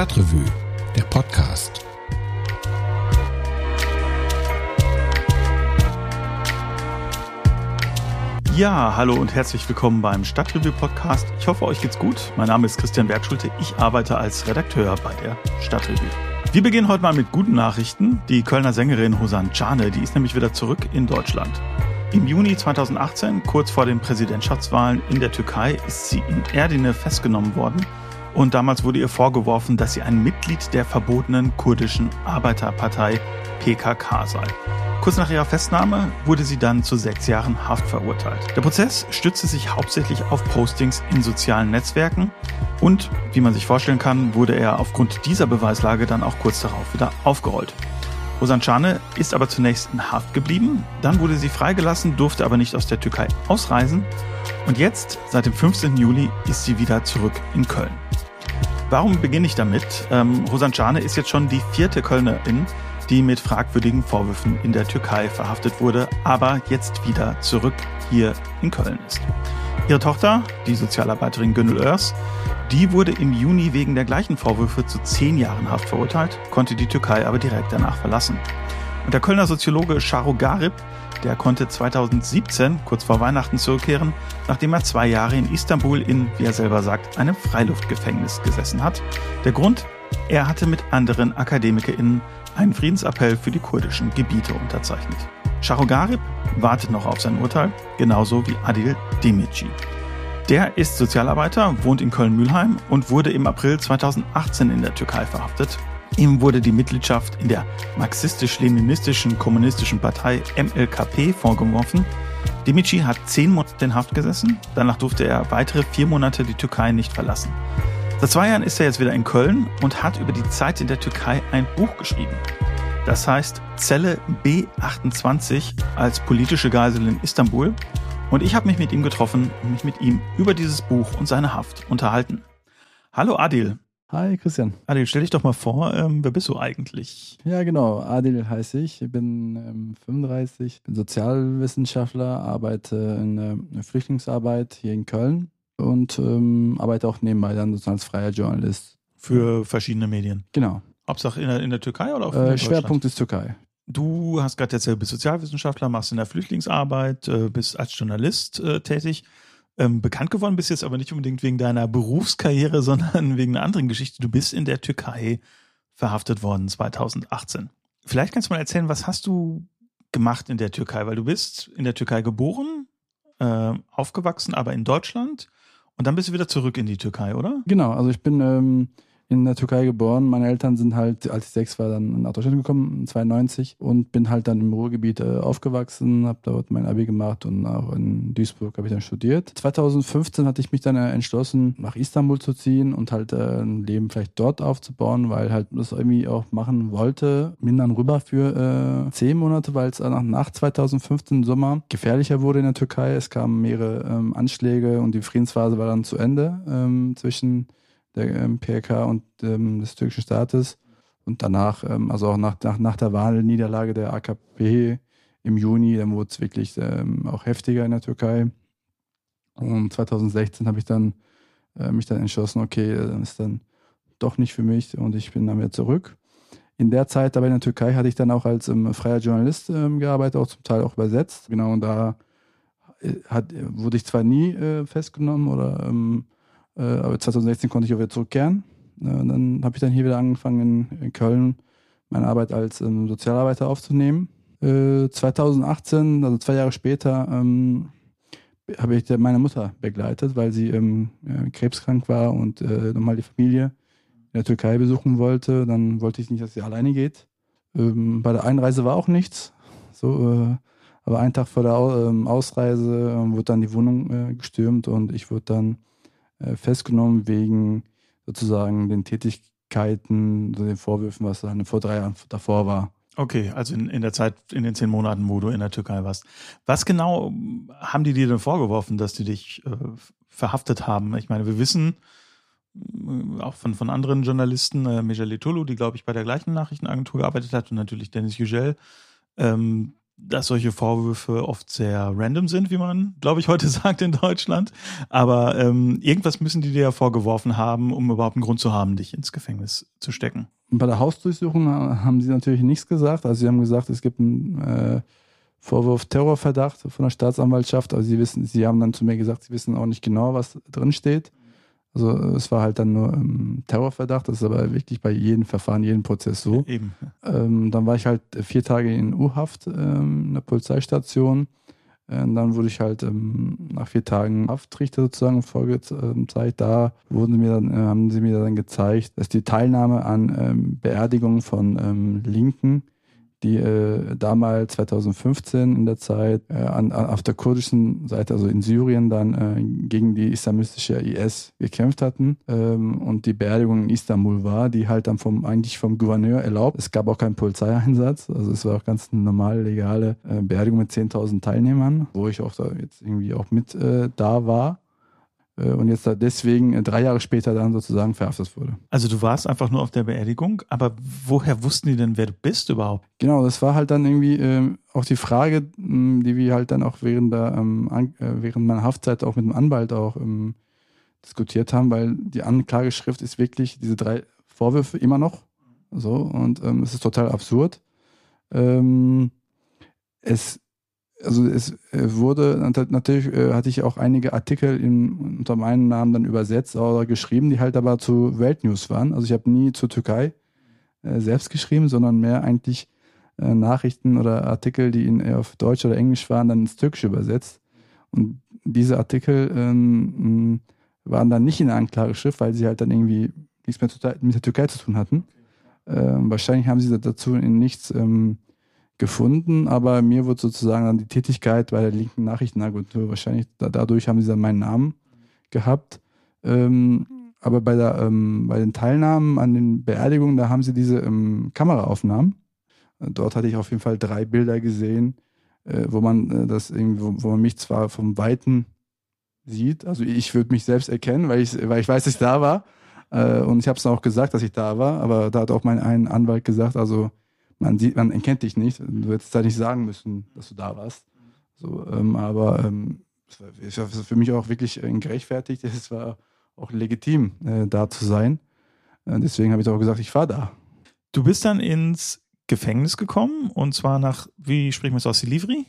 Stadtrevue, der Podcast. Ja, hallo und herzlich willkommen beim Stadtrevue Podcast. Ich hoffe, euch geht's gut. Mein Name ist Christian Bergschulte. Ich arbeite als Redakteur bei der Stadtrevue. Wir beginnen heute mal mit guten Nachrichten. Die Kölner Sängerin Hosan Cane, die ist nämlich wieder zurück in Deutschland. Im Juni 2018, kurz vor den Präsidentschaftswahlen in der Türkei, ist sie in Erdine festgenommen worden und damals wurde ihr vorgeworfen, dass sie ein Mitglied der verbotenen kurdischen Arbeiterpartei PKK sei. Kurz nach ihrer Festnahme wurde sie dann zu sechs Jahren Haft verurteilt. Der Prozess stützte sich hauptsächlich auf Postings in sozialen Netzwerken und, wie man sich vorstellen kann, wurde er aufgrund dieser Beweislage dann auch kurz darauf wieder aufgerollt. Osanchane ist aber zunächst in Haft geblieben, dann wurde sie freigelassen, durfte aber nicht aus der Türkei ausreisen und jetzt, seit dem 15. Juli, ist sie wieder zurück in Köln. Warum beginne ich damit? Ähm, Hosanchane ist jetzt schon die vierte Kölnerin, die mit fragwürdigen Vorwürfen in der Türkei verhaftet wurde, aber jetzt wieder zurück hier in Köln ist. Ihre Tochter, die Sozialarbeiterin Gönül Örs, die wurde im Juni wegen der gleichen Vorwürfe zu zehn Jahren Haft verurteilt, konnte die Türkei aber direkt danach verlassen. Und der Kölner Soziologe Sharo Garib der konnte 2017, kurz vor Weihnachten, zurückkehren, nachdem er zwei Jahre in Istanbul in, wie er selber sagt, einem Freiluftgefängnis gesessen hat. Der Grund? Er hatte mit anderen AkademikerInnen einen Friedensappell für die kurdischen Gebiete unterzeichnet. Sharogarib wartet noch auf sein Urteil, genauso wie Adil Demici. Der ist Sozialarbeiter, wohnt in Köln-Mülheim und wurde im April 2018 in der Türkei verhaftet Ihm wurde die Mitgliedschaft in der marxistisch-leninistischen kommunistischen Partei MLKP vorgeworfen. Dimici hat zehn Monate in Haft gesessen. Danach durfte er weitere vier Monate die Türkei nicht verlassen. Seit zwei Jahren ist er jetzt wieder in Köln und hat über die Zeit in der Türkei ein Buch geschrieben. Das heißt Zelle B28 als politische Geisel in Istanbul. Und ich habe mich mit ihm getroffen und mich mit ihm über dieses Buch und seine Haft unterhalten. Hallo Adil. Hi Christian. Adil, stell dich doch mal vor, ähm, wer bist du eigentlich? Ja, genau. Adil heiße ich. Ich bin ähm, 35, bin Sozialwissenschaftler, arbeite in der Flüchtlingsarbeit hier in Köln und ähm, arbeite auch nebenbei dann sozusagen als freier Journalist. Für verschiedene Medien. Genau. Hauptsache in der, in der Türkei oder auf äh, Schwerpunkt ist Türkei. Du hast gerade erzählt, bist Sozialwissenschaftler, machst in der Flüchtlingsarbeit, äh, bist als Journalist äh, tätig. Ähm, bekannt geworden bist jetzt aber nicht unbedingt wegen deiner Berufskarriere, sondern wegen einer anderen Geschichte. Du bist in der Türkei verhaftet worden 2018. Vielleicht kannst du mal erzählen, was hast du gemacht in der Türkei? Weil du bist in der Türkei geboren, äh, aufgewachsen, aber in Deutschland. Und dann bist du wieder zurück in die Türkei, oder? Genau, also ich bin ähm, in der Türkei geboren. Meine Eltern sind halt, als ich sechs war, dann nach Deutschland gekommen, 92 und bin halt dann im Ruhrgebiet äh, aufgewachsen, habe dort mein Abi gemacht und auch in Duisburg habe ich dann studiert. 2015 hatte ich mich dann äh, entschlossen, nach Istanbul zu ziehen und halt äh, ein Leben vielleicht dort aufzubauen, weil halt das irgendwie auch machen wollte. Bin dann rüber für äh, zehn Monate, weil es nach, nach 2015 Sommer gefährlicher wurde in der Türkei. Es kamen mehrere ähm, Anschläge und die Friedensphase war dann zu Ende ähm, zwischen der ähm, PRK und ähm, des türkischen Staates. Und danach, ähm, also auch nach, nach, nach der Wahlniederlage der AKP im Juni, dann wurde es wirklich ähm, auch heftiger in der Türkei. Und 2016 habe ich dann äh, mich dann entschlossen, okay, dann ist dann doch nicht für mich und ich bin dann wieder zurück. In der Zeit aber in der Türkei hatte ich dann auch als ähm, freier Journalist ähm, gearbeitet, auch zum Teil auch übersetzt. Genau, und da äh, hat, wurde ich zwar nie äh, festgenommen oder ähm, äh, aber 2016 konnte ich auch wieder zurückkehren. Äh, dann habe ich dann hier wieder angefangen in, in Köln meine Arbeit als ähm, Sozialarbeiter aufzunehmen. Äh, 2018, also zwei Jahre später, ähm, habe ich meine Mutter begleitet, weil sie ähm, krebskrank war und äh, nochmal die Familie in der Türkei besuchen wollte. Dann wollte ich nicht, dass sie alleine geht. Ähm, bei der Einreise war auch nichts. So, äh, aber einen Tag vor der ähm, Ausreise äh, wurde dann die Wohnung äh, gestürmt und ich wurde dann äh, festgenommen wegen sozusagen den Tätigkeiten, den Vorwürfen, was dann vor drei Jahren davor war. Okay, also in, in der Zeit, in den zehn Monaten, wo du in der Türkei warst. Was genau haben die dir denn vorgeworfen, dass die dich äh, verhaftet haben? Ich meine, wir wissen äh, auch von, von anderen Journalisten, äh, Mejali Tolu, die, glaube ich, bei der gleichen Nachrichtenagentur gearbeitet hat und natürlich Dennis Yücel, ähm, dass solche Vorwürfe oft sehr random sind, wie man, glaube ich, heute sagt in Deutschland. Aber ähm, irgendwas müssen die dir ja vorgeworfen haben, um überhaupt einen Grund zu haben, dich ins Gefängnis zu stecken. Bei der Hausdurchsuchung haben sie natürlich nichts gesagt. Also sie haben gesagt, es gibt einen äh, Vorwurf Terrorverdacht von der Staatsanwaltschaft. Aber sie wissen, sie haben dann zu mir gesagt, sie wissen auch nicht genau, was drin steht. Also es war halt dann nur ähm, Terrorverdacht, das ist aber wirklich bei jedem Verfahren, jedem Prozess so. Eben. Ähm, dann war ich halt vier Tage in U-Haft ähm, in der Polizeistation. Äh, und dann wurde ich halt ähm, nach vier Tagen Haftrichter sozusagen vorgezeigt. Da wurden mir dann, äh, haben sie mir dann gezeigt, dass die Teilnahme an ähm, Beerdigungen von ähm, Linken die äh, damals 2015 in der Zeit äh, an, auf der kurdischen Seite, also in Syrien, dann äh, gegen die islamistische IS gekämpft hatten ähm, und die Beerdigung in Istanbul war, die halt dann vom eigentlich vom Gouverneur erlaubt. Es gab auch keinen Polizeieinsatz, also es war auch ganz normale legale äh, Beerdigung mit 10.000 Teilnehmern, wo ich auch da jetzt irgendwie auch mit äh, da war. Äh, und jetzt da deswegen äh, drei Jahre später dann sozusagen verhaftet wurde. Also du warst einfach nur auf der Beerdigung, aber woher wussten die denn, wer du bist überhaupt? Genau, das war halt dann irgendwie ähm, auch die Frage, die wir halt dann auch während der ähm, äh, während meiner Haftzeit auch mit dem Anwalt auch ähm, diskutiert haben, weil die Anklageschrift ist wirklich diese drei Vorwürfe immer noch so und es ist total absurd. Es also es äh, wurde, natürlich äh, hatte ich auch einige Artikel in, unter meinem Namen dann übersetzt oder geschrieben, die halt aber zu Weltnews waren. Also ich habe nie zur Türkei äh, selbst geschrieben, sondern mehr eigentlich Nachrichten oder Artikel, die in, auf Deutsch oder Englisch waren, dann ins Türkische übersetzt. Und diese Artikel ähm, waren dann nicht in der Anklageschrift, weil sie halt dann irgendwie nichts mehr mit der Türkei zu tun hatten. Ähm, wahrscheinlich haben sie dazu in nichts ähm, gefunden, aber mir wird sozusagen dann die Tätigkeit bei der linken Nachrichtenagentur wahrscheinlich da, dadurch haben sie dann meinen Namen gehabt. Ähm, aber bei, der, ähm, bei den Teilnahmen an den Beerdigungen, da haben sie diese ähm, Kameraaufnahmen. Dort hatte ich auf jeden Fall drei Bilder gesehen, äh, wo man äh, das irgendwie, wo, wo, man mich zwar vom Weiten sieht, also ich würde mich selbst erkennen, weil ich, weil ich weiß, dass ich da war. Äh, und ich habe es auch gesagt, dass ich da war, aber da hat auch mein ein Anwalt gesagt, also man sieht, man erkennt dich nicht. Du hättest halt nicht sagen müssen, dass du da warst. So, ähm, aber ähm, es war für mich auch wirklich äh, gerechtfertigt. Es war auch legitim, äh, da zu sein. Äh, deswegen habe ich auch gesagt, ich fahre da. Du bist dann ins Gefängnis gekommen und zwar nach, wie sprechen wir es aus, Silivri?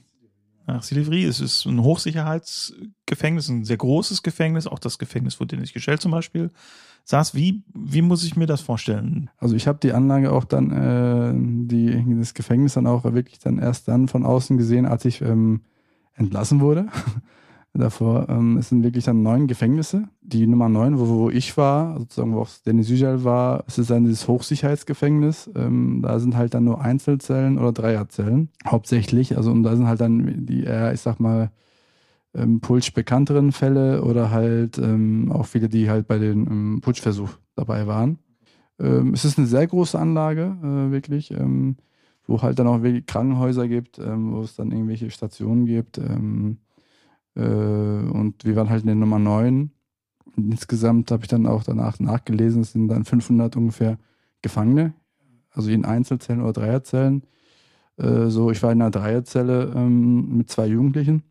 Nach Silivri. Es ist ein Hochsicherheitsgefängnis, ein sehr großes Gefängnis, auch das Gefängnis, wo Dennis Geschell zum Beispiel saß. Wie, wie muss ich mir das vorstellen? Also ich habe die Anlage auch dann, äh, die, das Gefängnis dann auch wirklich dann erst dann von außen gesehen, als ich ähm, entlassen wurde. Davor ähm, es sind wirklich dann neun Gefängnisse. Die Nummer neun, wo, wo ich war, sozusagen wo auch Dennis Yücel war, es ist dann dieses Hochsicherheitsgefängnis. Ähm, da sind halt dann nur Einzelzellen oder Dreierzellen hauptsächlich. Also und da sind halt dann die eher, ich sag mal, ähm, Putsch bekannteren Fälle oder halt ähm, auch viele, die halt bei dem ähm, Putschversuch dabei waren. Ähm, es ist eine sehr große Anlage, äh, wirklich, ähm, wo halt dann auch Krankenhäuser gibt, ähm, wo es dann irgendwelche Stationen gibt. Ähm, äh, und wir waren halt in der Nummer 9. Und insgesamt habe ich dann auch danach nachgelesen, es sind dann 500 ungefähr Gefangene, also in Einzelzellen oder Dreierzellen. Äh, so, ich war in einer Dreierzelle mit zwei Jugendlichen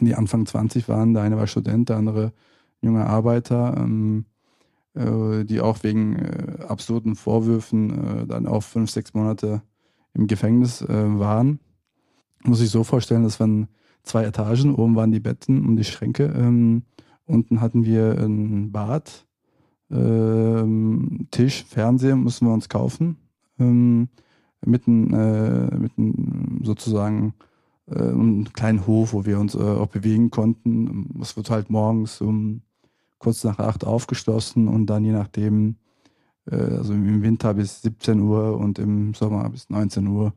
die Anfang 20 waren. Der eine war Student, der andere junger Arbeiter, ähm, äh, die auch wegen äh, absurden Vorwürfen äh, dann auch fünf, sechs Monate im Gefängnis äh, waren. Muss ich so vorstellen, das waren zwei Etagen. Oben waren die Betten und die Schränke. Ähm, unten hatten wir ein Bad, ähm, Tisch, Fernseher mussten wir uns kaufen. Ähm, mitten, äh, mitten sozusagen äh, einen kleinen Hof, wo wir uns äh, auch bewegen konnten. Es wird halt morgens um kurz nach acht aufgeschlossen und dann je nachdem, äh, also im Winter bis 17 Uhr und im Sommer bis 19 Uhr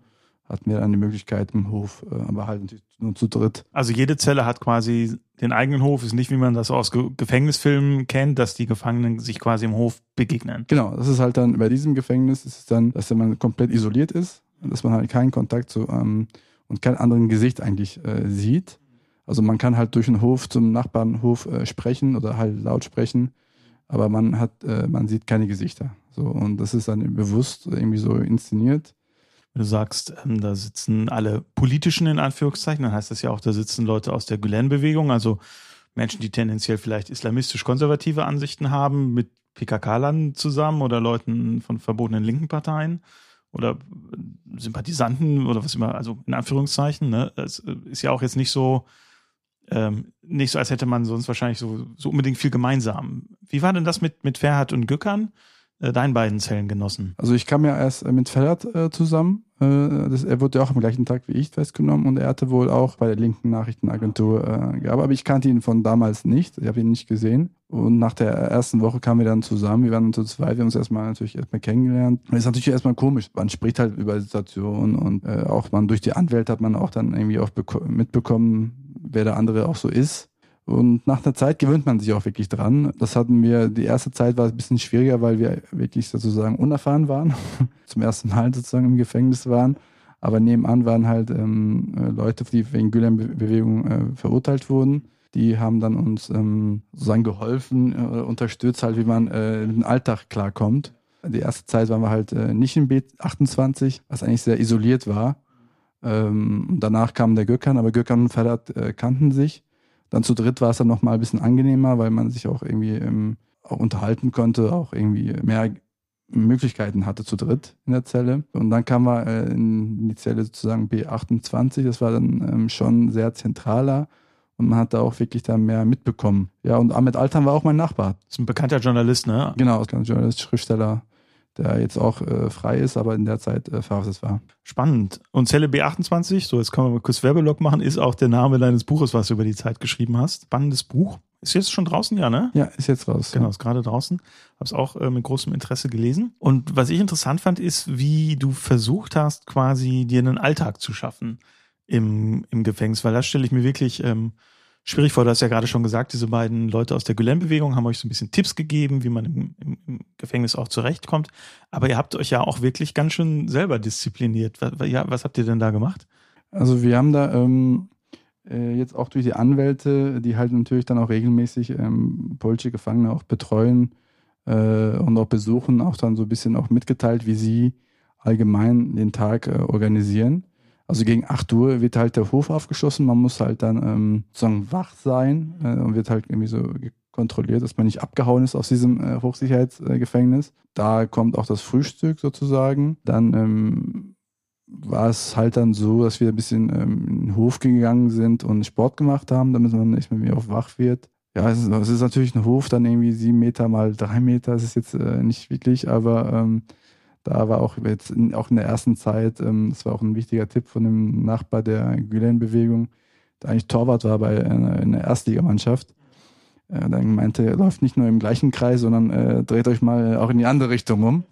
hatten wir dann die Möglichkeit im Hof, aber halt natürlich nur zu dritt. Also jede Zelle hat quasi den eigenen Hof, ist nicht wie man das aus Gefängnisfilmen kennt, dass die Gefangenen sich quasi im Hof begegnen. Genau, das ist halt dann bei diesem Gefängnis ist es dann, dass man komplett isoliert ist, dass man halt keinen Kontakt zu ähm, und kein anderen Gesicht eigentlich äh, sieht. Also man kann halt durch den Hof zum Nachbarnhof äh, sprechen oder halt laut sprechen, aber man hat, äh, man sieht keine Gesichter. So und das ist dann bewusst irgendwie so inszeniert. wenn du sagst, ähm, da sitzen alle politischen in Anführungszeichen, dann heißt das ja auch, da sitzen Leute aus der Gülen-Bewegung, also Menschen, die tendenziell vielleicht islamistisch-konservative Ansichten haben, mit PKK-Lern zusammen oder Leuten von verbotenen linken Parteien oder Sympathisanten oder was immer, also in Anführungszeichen. Ne? Es ist ja auch jetzt nicht so, ähm, nicht so, als hätte man sonst wahrscheinlich so, so unbedingt viel gemeinsam. Wie war denn das mit, mit Ferhat und Gückern? äh, deinen beiden Zellengenossen? Also ich kam ja erst äh, mit Ferhat äh, zusammen. Äh, das, er wurde ja auch am gleichen Tag wie ich festgenommen und er hatte wohl auch bei der linken Nachrichtenagentur äh, gearbeitet. Aber ich kannte ihn von damals nicht. Ich habe ihn nicht gesehen. Und nach der ersten Woche kamen wir dann zusammen. Wir waren zu zweit. Wir haben uns erstmal natürlich erstmal kennengelernt. Das ist natürlich erstmal komisch. Man spricht halt über Situationen und äh, auch man durch die Anwälte hat man auch dann irgendwie auch mitbekommen, wer der andere auch so ist. Und nach einer Zeit gewöhnt man sich auch wirklich dran. Das hatten wir, die erste Zeit war ein bisschen schwieriger, weil wir wirklich sozusagen unerfahren waren. Zum ersten Mal sozusagen im Gefängnis waren. Aber nebenan waren halt ähm, Leute, die wegen Gülen-Bewegung äh, verurteilt wurden. Die haben dann uns ähm, sozusagen geholfen, äh, unterstützt halt, wie man äh, mit dem Alltag klarkommt. Die erste Zeit waren wir halt äh, nicht im B28, was eigentlich sehr isoliert war. Ähm, danach kam der Gökhan, aber Gökhan und Ferhat äh, kannten sich. Dann zu dritt war es dann nochmal ein bisschen angenehmer, weil man sich auch irgendwie ähm, auch unterhalten konnte, auch irgendwie mehr Möglichkeiten hatte zu dritt in der Zelle. Und dann kam man äh, in die Zelle sozusagen B28, das war dann ähm, schon sehr zentraler und man hat da auch wirklich da mehr mitbekommen. Ja, und Ahmed Altan war auch mein Nachbar. Das ist ein bekannter Journalist, ne? Genau, ein Journalist, Schriftsteller, der jetzt auch äh, frei ist, aber in der Zeit äh, verhaftet war. Spannend. Und Zelle B28, so jetzt können wir mal kurz Werbelog machen, ist auch der Name deines Buches, was du über die Zeit geschrieben hast. Spannendes Buch. Ist jetzt schon draußen, ja, ne? Ja, ist jetzt raus. Genau, ist gerade draußen. Hab's auch äh, mit großem Interesse gelesen. Und was ich interessant fand, ist, wie du versucht hast, quasi dir einen Alltag zu schaffen im, im Gefängnis, weil das stelle ich mir wirklich ähm, schwierig vor. Du hast ja gerade schon gesagt, diese beiden Leute aus der Gülen-Bewegung haben euch so ein bisschen Tipps gegeben, wie man im, im, Gefängnis auch zurechtkommt. Aber ihr habt euch ja auch wirklich ganz schön selber diszipliniert. Was, was habt ihr denn da gemacht? Also wir haben da ähm, äh, jetzt auch durch die Anwälte, die halt natürlich dann auch regelmäßig ähm, polnische Gefangene auch betreuen äh, und auch besuchen, auch dann so ein bisschen auch mitgeteilt, wie sie allgemein den Tag äh, organisieren. Also gegen 8 Uhr wird halt der Hof aufgeschlossen. Man muss halt dann ähm, sozusagen wach sein äh, und wird halt irgendwie so kontrolliert, dass man nicht abgehauen ist aus diesem äh, Hochsicherheitsgefängnis. Da kommt auch das Frühstück sozusagen. Dann ähm, war es halt dann so, dass wir ein bisschen ähm, in den Hof gegangen sind und Sport gemacht haben, damit man nicht mehr auf wach wird. Ja, es ist, es ist, natürlich ein Hof, dann irgendwie sieben Meter mal drei Meter, das ist jetzt äh, nicht wirklich, aber ähm, da war auch jetzt in, auch in der ersten Zeit, ähm, das war auch ein wichtiger Tipp von dem Nachbar der Gülen-Bewegung, der eigentlich Torwart war bei einer, einer Erstligamannschaft. Äh, dann meinte, er läuft nicht nur im gleichen Kreis, sondern äh, dreht euch mal auch in die andere Richtung um.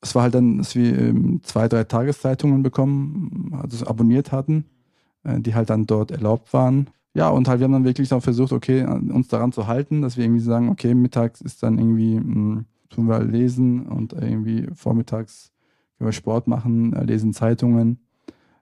Es war halt dann, dass wir ähm, zwei, drei Tageszeitungen bekommen, also abonniert hatten, äh, die halt dann dort erlaubt waren. Ja, und halt wir haben dann wirklich auch versucht, okay, uns daran zu halten, dass wir irgendwie sagen, okay, mittags ist dann irgendwie mh, tun wir lesen und irgendwie vormittags können wir Sport machen, äh, lesen Zeitungen.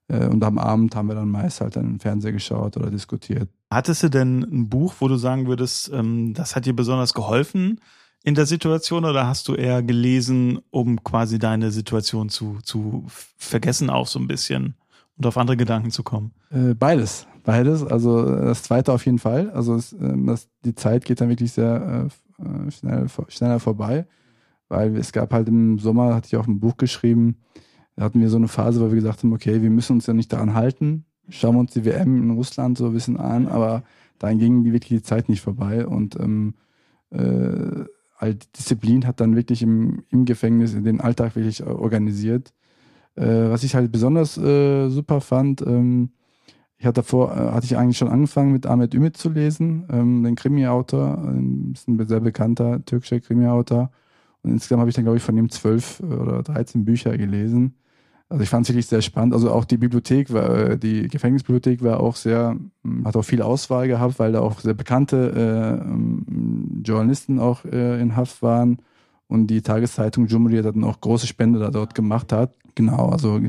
Äh, und am Abend haben wir dann meist halt im Fernseher geschaut oder diskutiert. Hattest du denn ein Buch, wo du sagen würdest, ähm, das hat dir besonders geholfen in der Situation oder hast du eher gelesen, um quasi deine Situation zu, zu vergessen auch so ein bisschen und auf andere Gedanken zu kommen? Äh, beides. Beides. Also das zweite auf jeden Fall. Also es, das, die Zeit geht dann wirklich sehr äh, schnell, schneller vorbei weil es gab halt im Sommer, hatte ich auch ein Buch geschrieben, da hatten wir so eine Phase, wo wir gesagt haben, okay, wir müssen uns ja nicht daran halten, schauen wir uns die WM in Russland so ein bisschen an, aber dann ging wirklich die Zeit nicht vorbei und ähm, äh, halt Disziplin hat dann wirklich im, im Gefängnis den Alltag wirklich organisiert. Äh, was ich halt besonders äh, super fand, ähm, ich hatte davor, äh, hatte ich eigentlich schon angefangen mit Ahmet Ümit zu lesen, ähm, den Krimi-Autor, ein bisschen sehr bekannter türkischer Krimi-Autor. Und insgesamt habe ich dann, glaube ich, von ihm zwölf äh, oder dreizehn Bücher gelesen. Also ich fand es wirklich sehr spannend. Also auch die Bibliothek war, äh, die Gefängnisbibliothek war auch sehr, hm, hat auch viel Auswahl gehabt, weil da auch sehr bekannte äh, hm, Journalisten auch äh, in Haft waren und die Tageszeitung Jumhuriyet dann auch große Spende da dort gemacht hat. Genau, also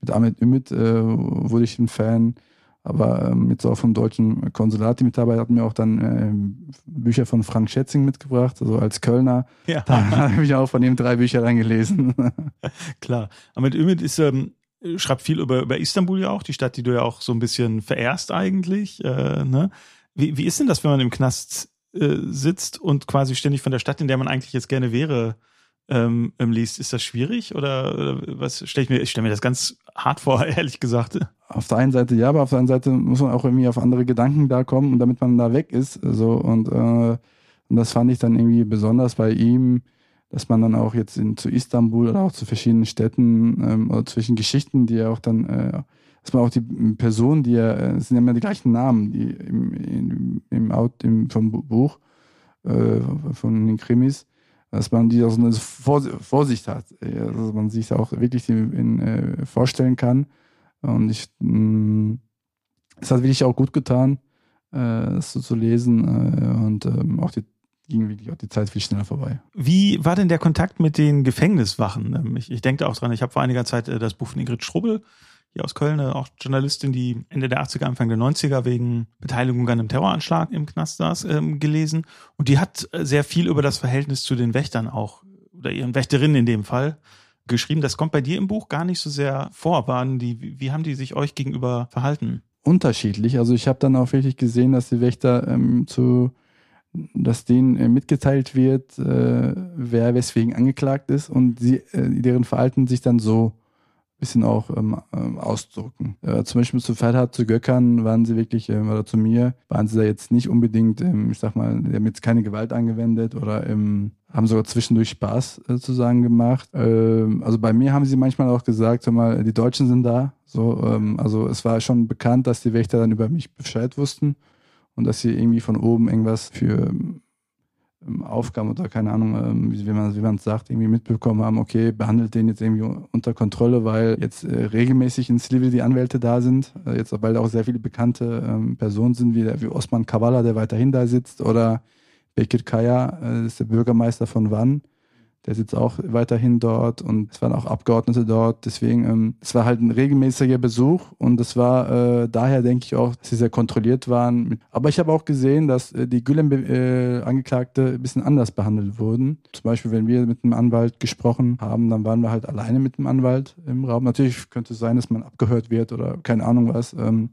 mit Ahmed Ümit äh, wurde ich ein Fan. Aber ähm, jetzt auch vom deutschen Konsulat, die Mitarbeiter hatten mir auch dann äh, Bücher von Frank Schätzing mitgebracht, also als Kölner. Ja. Da habe ich auch von ihm drei Bücher dann gelesen. Klar. Aber mit Ümit ist, ähm, schreibt viel über, über Istanbul ja auch, die Stadt, die du ja auch so ein bisschen verehrst eigentlich. Äh, ne? wie, wie ist denn das, wenn man im Knast äh, sitzt und quasi ständig von der Stadt, in der man eigentlich jetzt gerne wäre, ähm, liest? Ist das schwierig oder, oder was stelle ich mir, ich stelle mir das ganz hart vor, ehrlich gesagt. Auf der einen Seite ja, aber auf der anderen Seite muss man auch irgendwie auf andere Gedanken da kommen, damit man da weg ist. So und, äh, und das fand ich dann irgendwie besonders bei ihm dass man dann auch jetzt in, zu Istanbul oder auch zu verschiedenen Städten ähm, oder zwischen Geschichten, die er auch dann, äh, dass man auch die Personen, die er, äh, es sind ja immer die gleichen Namen, die im, im, im, Out, im vom Buch, äh, von den Krimis, dass man die auch so eine Vorsicht hat, dass man sich auch wirklich in, in, äh, vorstellen kann. Und ich, mh, es hat wirklich auch gut getan, äh, das so zu lesen äh, und ähm, auch die ging wirklich auch die Zeit viel schneller vorbei. Wie war denn der Kontakt mit den Gefängniswachen? Ähm, ich, ich denke auch dran, ich habe vor einiger Zeit äh, das Buch von Ingrid Schrubbel hier aus Köln, äh, auch Journalistin, die Ende der 80er, Anfang der 90er wegen Beteiligung an einem Terroranschlag im Knast saß, ähm, gelesen. Und die hat äh, sehr viel über das Verhältnis zu den Wächtern auch, oder ihren Wächterinnen in dem Fall, geschrieben. Das kommt bei dir im Buch gar nicht so sehr vor. Waren die, wie haben die sich euch gegenüber verhalten? Unterschiedlich. Also ich habe dann auch wirklich gesehen, dass die Wächter ähm, zu dass denen äh, mitgeteilt wird, äh, wer weswegen angeklagt ist und sie, äh, deren Verhalten sich dann so bisschen auch ähm, ähm, ausdrücken. Äh, zum Beispiel zu Ferhat, zu Göckern waren sie wirklich, äh, oder zu mir, waren sie da jetzt nicht unbedingt, ähm, ich sag mal, die haben jetzt keine Gewalt angewendet oder ähm, haben sogar zwischendurch Spaß äh, gemacht. Ähm, also bei mir haben sie manchmal auch gesagt, sag mal, die Deutschen sind da. So, ähm, also es war schon bekannt, dass die Wächter dann über mich Bescheid wussten und dass sie irgendwie von oben irgendwas für Aufgaben oder keine Ahnung, ähm, wie man wie es sagt, irgendwie mitbekommen haben, okay, behandelt den jetzt irgendwie unter Kontrolle, weil jetzt äh, regelmäßig in Slivil die Anwälte da sind, äh, jetzt weil auch sehr viele bekannte ähm, Personen sind, wie, wie Osman Kavala, der weiterhin da sitzt, oder Bekir Kaya, äh, ist der Bürgermeister von Wann, der sitzt auch weiterhin dort und es waren auch Abgeordnete dort. Deswegen, ähm, es war halt ein regelmäßiger Besuch und es war äh, daher, denke ich auch, dass sie sehr kontrolliert waren. Aber ich habe auch gesehen, dass äh, die Gülen-Angeklagte äh, ein bisschen anders behandelt wurden. Zum Beispiel, wenn wir mit einem Anwalt gesprochen haben, dann waren wir halt alleine mit dem Anwalt im Raum. Natürlich könnte es sein, dass man abgehört wird oder keine Ahnung was. Ähm,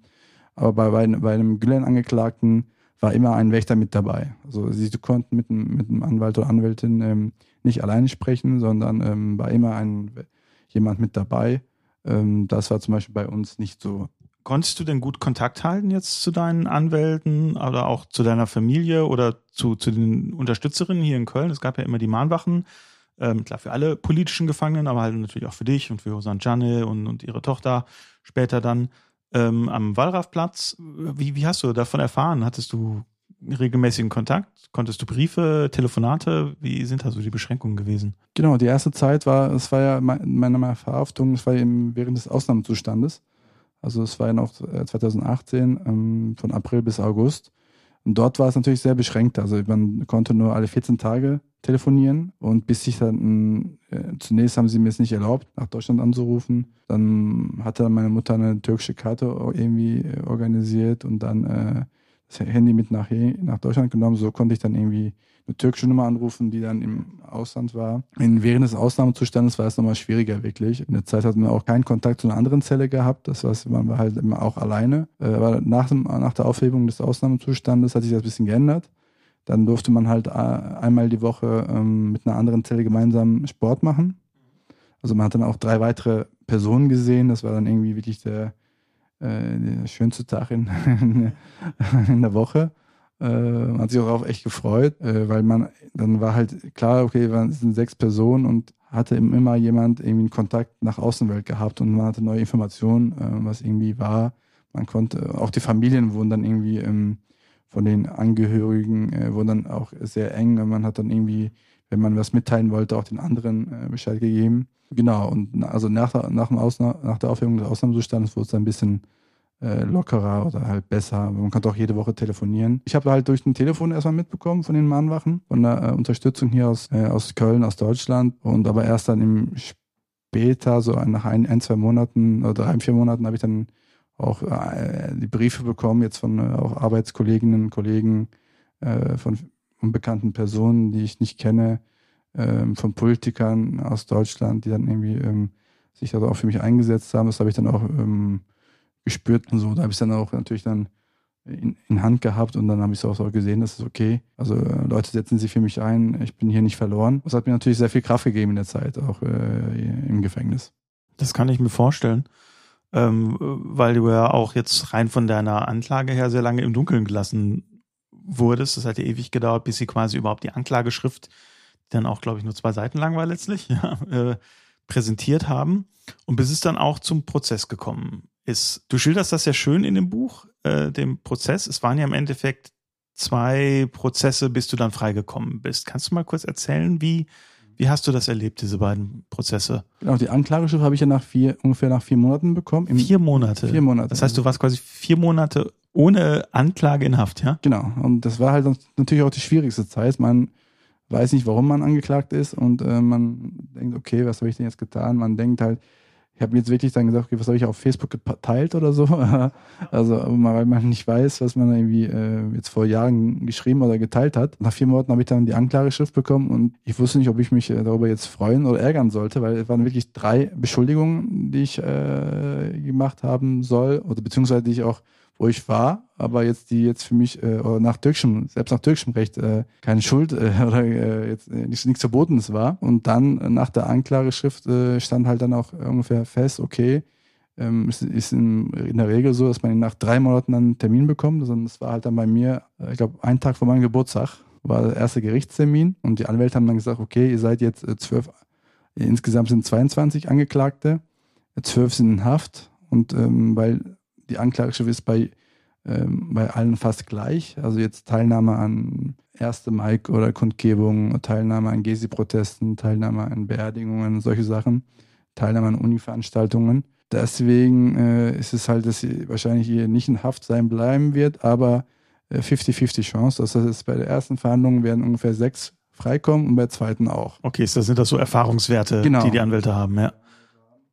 aber bei, bei, bei einem Gülen-Angeklagten war immer ein Wächter mit dabei. Also sie konnten mit, mit einem Anwalt oder Anwältin ähm, nicht alleine sprechen, sondern ähm, war immer ein, jemand mit dabei. Ähm, das war zum Beispiel bei uns nicht so. Konntest du denn gut Kontakt halten jetzt zu deinen Anwälten oder auch zu deiner Familie oder zu, zu den Unterstützerinnen hier in Köln? Es gab ja immer die Mahnwachen, ähm, klar für alle politischen Gefangenen, aber halt natürlich auch für dich und für Hosan Janne und, und ihre Tochter später dann ähm, am Wallrafplatz. Wie, wie hast du davon erfahren? Hattest du regelmäßigen Kontakt? Konntest du Briefe, Telefonate? Wie sind da so die Beschränkungen gewesen? Genau, die erste Zeit war, es war ja meine Verhaftung, es war eben während des Ausnahmezustandes. Also es war ja noch 2018, äh, ähm, von April bis August. Und dort war es natürlich sehr beschränkt. Also man konnte nur alle 14 Tage telefonieren und bis ich dann, äh, zunächst haben sie mir es nicht erlaubt, nach Deutschland anzurufen. Dann hatte meine Mutter eine türkische Karte irgendwie äh, organisiert und dann äh, das Handy mit nach, nach Deutschland genommen. So konnte ich dann irgendwie eine türkische Nummer anrufen, die dann im Ausland war. In, während des Ausnahmezustandes war es nochmal schwieriger, wirklich. In der Zeit hatten wir auch keinen Kontakt zu einer anderen Zelle gehabt. Das heißt, man war halt immer auch alleine. Äh, aber nach, dem, nach der Aufhebung des Ausnahmezustandes hat sich das ein bisschen geändert. Dann durfte man halt äh, einmal die Woche ähm, mit einer anderen Zelle gemeinsam Sport machen. Also man hat dann auch drei weitere Personen gesehen. Das war dann irgendwie wirklich der, äh, der schönste Tag in, in der Woche. Äh, man hat sich auch echt gefreut, äh, weil man, dann war halt klar, okay, es sind sechs Personen und hatte immer jemand irgendwie einen Kontakt nach Außenwelt gehabt und man hatte neue Informationen, äh, was irgendwie war. Man konnte, auch die Familien wurden dann irgendwie ähm, von den Angehörigen, äh, wurden dann auch sehr eng. Man hat dann irgendwie, wenn man was mitteilen wollte, auch den anderen äh, Bescheid gegeben. Genau, und also nach, nach, dem Ausna nach der Aufhebung des Ausnahmezustandes wurde es ein bisschen äh, lockerer oder halt besser. Man konnte auch jede Woche telefonieren. Ich habe halt durch ein Telefon erstmal mitbekommen von den Mahnwachen, von der äh, Unterstützung hier aus, äh, aus Köln, aus Deutschland. Und aber erst dann im später, so nach ein, ein zwei Monaten oder drei, vier Monaten, habe ich dann auch äh, die Briefe bekommen, jetzt von äh, auch Arbeitskolleginnen und Kollegen, äh, von unbekannten Personen, die ich nicht kenne, ähm, von Politikern aus Deutschland, die dann irgendwie ähm, sich da auch für mich eingesetzt haben. Das habe ich dann auch ähm, gespürt und so. Da habe ich dann auch natürlich dann in, in Hand gehabt und dann habe ich es auch so gesehen, das ist okay. Also äh, Leute setzen sich für mich ein, ich bin hier nicht verloren. Das hat mir natürlich sehr viel Kraft gegeben in der Zeit, auch äh, im Gefängnis. Das kann ich mir vorstellen, ähm, weil du ja auch jetzt rein von deiner Anklage her sehr lange im Dunkeln gelassen wurdest. Das hat ja ewig gedauert, bis sie quasi überhaupt die Anklageschrift, die dann auch, glaube ich, nur zwei Seiten lang war letztlich, ja, äh, präsentiert haben und bis es dann auch zum Prozess gekommen ist. Du schilderst das ja schön in dem Buch, äh, dem Prozess. Es waren ja im Endeffekt zwei Prozesse, bis du dann freigekommen bist. Kannst du mal kurz erzählen, wie, wie hast du das erlebt, diese beiden Prozesse? Genau, die Anklageschrift habe ich ja nach vier, ungefähr nach vier Monaten bekommen. vier Monate? Vier Monate. Das heißt, du warst quasi vier Monate ohne Anklage in Haft, ja? Genau. Und das war halt natürlich auch die schwierigste Zeit. Man weiß nicht, warum man angeklagt ist und äh, man denkt, okay, was habe ich denn jetzt getan? Man denkt halt, ich habe jetzt wirklich dann gesagt, okay, was habe ich auf Facebook geteilt oder so? also, weil man nicht weiß, was man irgendwie äh, jetzt vor Jahren geschrieben oder geteilt hat. Nach vier Monaten habe ich dann die Anklageschrift bekommen und ich wusste nicht, ob ich mich äh, darüber jetzt freuen oder ärgern sollte, weil es waren wirklich drei Beschuldigungen, die ich äh, gemacht haben soll oder beziehungsweise die ich auch wo ich war, aber jetzt die jetzt für mich äh, nach türkischem, selbst nach türkischem Recht äh, keine Schuld äh, oder äh, jetzt äh, nichts, nichts Verbotenes war. Und dann äh, nach der Anklageschrift äh, stand halt dann auch ungefähr fest, okay, ähm, es ist in, in, der Regel so, dass man nach drei Monaten dann einen Termin bekommt. Also das war halt dann bei mir, äh, ich glaube, ein Tag vor meinem Geburtstag war der erste Gerichtstermin und die Anwälte haben dann gesagt, okay, ihr seid jetzt äh, zwölf, insgesamt sind 22 Angeklagte, zwölf sind in Haft und ähm, weil die Anklageschrift ist bei, ähm, bei allen fast gleich. Also jetzt Teilnahme an 1. Mai oder Kundgebungen, Teilnahme an Gesi-Protesten, Teilnahme an Beerdigungen, solche Sachen, Teilnahme an Uni-Veranstaltungen. Deswegen äh, ist es halt, dass sie wahrscheinlich hier nicht in Haft sein bleiben wird, aber 50-50 äh, Chance. Das heißt, bei der ersten Verhandlung werden ungefähr sechs freikommen und bei der zweiten auch. Okay, das sind das so Erfahrungswerte, genau. die die Anwälte haben, ja.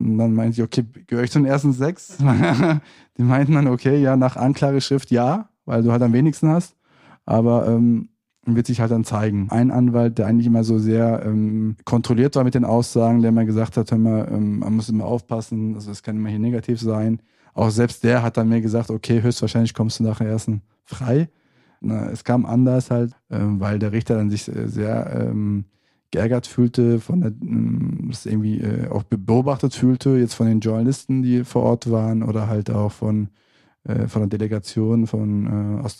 Und dann meinte ich, okay, gehöre ich zu den ersten sechs? die meinten dann, okay, ja, nach Anklageschrift ja, weil du halt am wenigsten hast. Aber ähm, wird sich halt dann zeigen. Ein Anwalt, der eigentlich immer so sehr ähm, kontrolliert war mit den Aussagen, der immer gesagt hat, hör mal, ähm, man muss immer aufpassen, also es kann immer hier negativ sein. Auch selbst der hat dann mir gesagt, okay, höchstwahrscheinlich kommst du nach der ersten frei. Na, es kam anders halt, ähm, weil der Richter dann sich äh, sehr ähm, geärgert fühlte, von der, mm, das irgendwie äh, auch beobachtet fühlte, jetzt von den Journalisten, die vor Ort waren oder halt auch von, äh, von der Delegation von äh, aus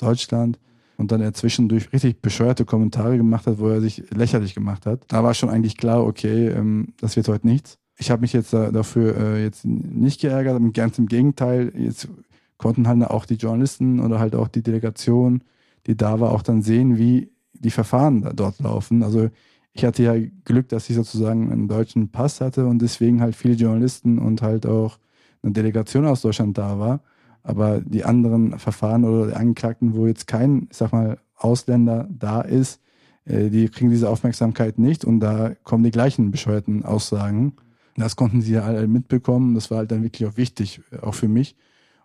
und dann er zwischendurch richtig bescheuerte Kommentare gemacht hat, wo er sich lächerlich gemacht hat. Da war schon eigentlich klar, okay, ähm, das wird heute nichts. Ich habe mich jetzt dafür äh, jetzt nicht geärgert, ganz im Gegenteil, jetzt konnten halt auch die Journalisten oder halt auch die Delegation, die da war, auch dann sehen, wie die Verfahren da dort laufen. Also ich hatte ja Glück, dass ich sozusagen einen deutschen Pass hatte und deswegen halt viele Journalisten und halt auch eine Delegation aus Deutschland da war. Aber die anderen Verfahren oder die Angeklagten, wo jetzt kein, ich sag mal, Ausländer da ist, äh, die kriegen diese Aufmerksamkeit nicht und da kommen die gleichen bescheuerten Aussagen. Das konnten sie ja alle mitbekommen. Das war halt dann wirklich auch wichtig, äh, auch für mich.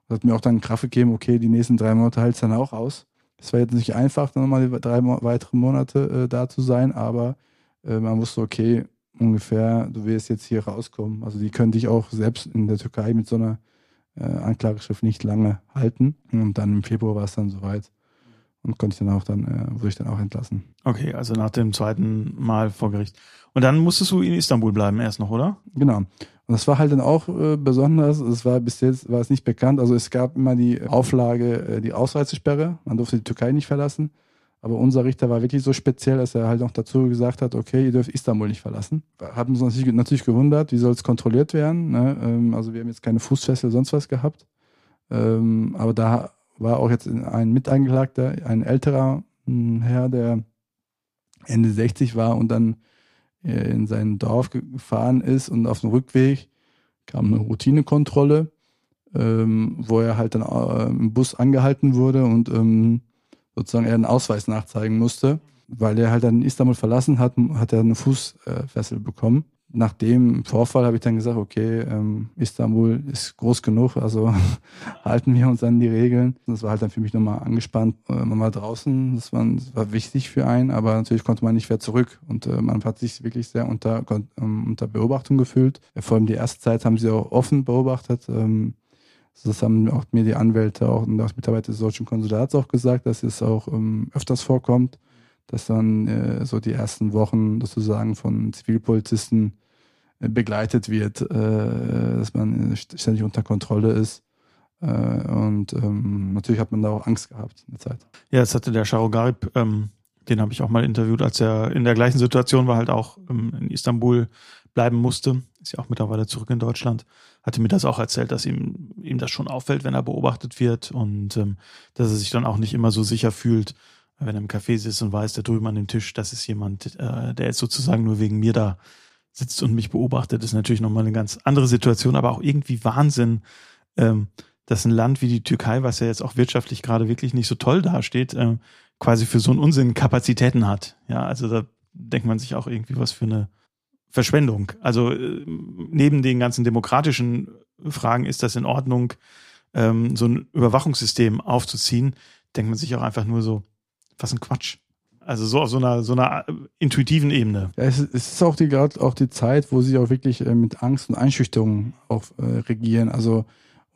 Das hat mir auch dann Kraft gegeben, okay, die nächsten drei Monate hält es dann auch aus. Es war jetzt nicht einfach, dann nochmal drei weitere Monate äh, da zu sein, aber äh, man wusste, okay, ungefähr, du wirst jetzt hier rauskommen. Also die könnte ich auch selbst in der Türkei mit so einer äh, Anklageschrift nicht lange halten. Und dann im Februar war es dann soweit und konnte ich dann auch dann, äh, wurde ich dann auch entlassen. Okay, also nach dem zweiten Mal vor Gericht. Und dann musstest du in Istanbul bleiben erst noch, oder? Genau. Und das war halt dann auch äh, besonders. Es war bis jetzt war es nicht bekannt. Also es gab immer die Auflage, äh, die Ausreisesperre. Man durfte die Türkei nicht verlassen. Aber unser Richter war wirklich so speziell, dass er halt noch dazu gesagt hat, okay, ihr dürft Istanbul nicht verlassen. Hat uns natürlich, natürlich gewundert, wie soll es kontrolliert werden. Ne? Ähm, also wir haben jetzt keine Fußfessel, sonst was gehabt. Ähm, aber da war auch jetzt ein Miteingelagter, ein älterer hm, Herr, der Ende 60 war und dann äh, in sein Dorf gefahren ist und auf dem Rückweg kam eine Routinekontrolle, ähm, wo er halt dann äh, im Bus angehalten wurde und sozusagen er einen Ausweis nachzeigen musste, weil er halt dann Istanbul verlassen hat, hat er eine Fußfessel bekommen. nach dem Vorfall habe ich dann gesagt, okay, ähm, Istanbul ist groß genug, also halten wir uns an die Regeln. Das war halt dann für mich nochmal angespannt. Äh, man war draußen, das war, das war, wichtig für einen, aber natürlich konnte man nicht mehr zurück. Und äh, man hat sich wirklich sehr unter, ähm, unter Beobachtung gefühlt. Vor allem die erste Zeit haben sie auch offen beobachtet. Das haben auch mir die Anwälte auch und auch Mitarbeiter des deutschen Konsulats auch gesagt, dass es auch ähm, öfters vorkommt dass dann äh, so die ersten Wochen sozusagen von Zivilpolizisten äh, begleitet wird, äh, dass man ständig unter Kontrolle ist. Äh, und ähm, natürlich hat man da auch Angst gehabt in der Zeit. Ja, das hatte der Sharogarib, ähm, den habe ich auch mal interviewt, als er in der gleichen Situation war, halt auch ähm, in Istanbul bleiben musste. Ist ja auch mittlerweile zurück in Deutschland. Hatte mir das auch erzählt, dass ihm, ihm das schon auffällt, wenn er beobachtet wird und ähm, dass er sich dann auch nicht immer so sicher fühlt, wenn er im Café sitzt und weiß, da drüben an dem Tisch, das ist jemand, äh, der jetzt sozusagen nur wegen mir da sitzt und mich beobachtet, ist natürlich nochmal eine ganz andere Situation, aber auch irgendwie Wahnsinn, ähm, dass ein Land wie die Türkei, was ja jetzt auch wirtschaftlich gerade wirklich nicht so toll dasteht, äh, quasi für so einen Unsinn Kapazitäten hat. Ja, also da denkt man sich auch irgendwie was für eine Verschwendung. Also äh, neben den ganzen demokratischen Fragen ist das in Ordnung, ähm, so ein Überwachungssystem aufzuziehen, denkt man sich auch einfach nur so, was ein Quatsch. Also so auf so einer, so einer intuitiven Ebene. Ja, es, ist auch die, gerade auch die Zeit, wo sie auch wirklich äh, mit Angst und Einschüchterung auch äh, regieren. Also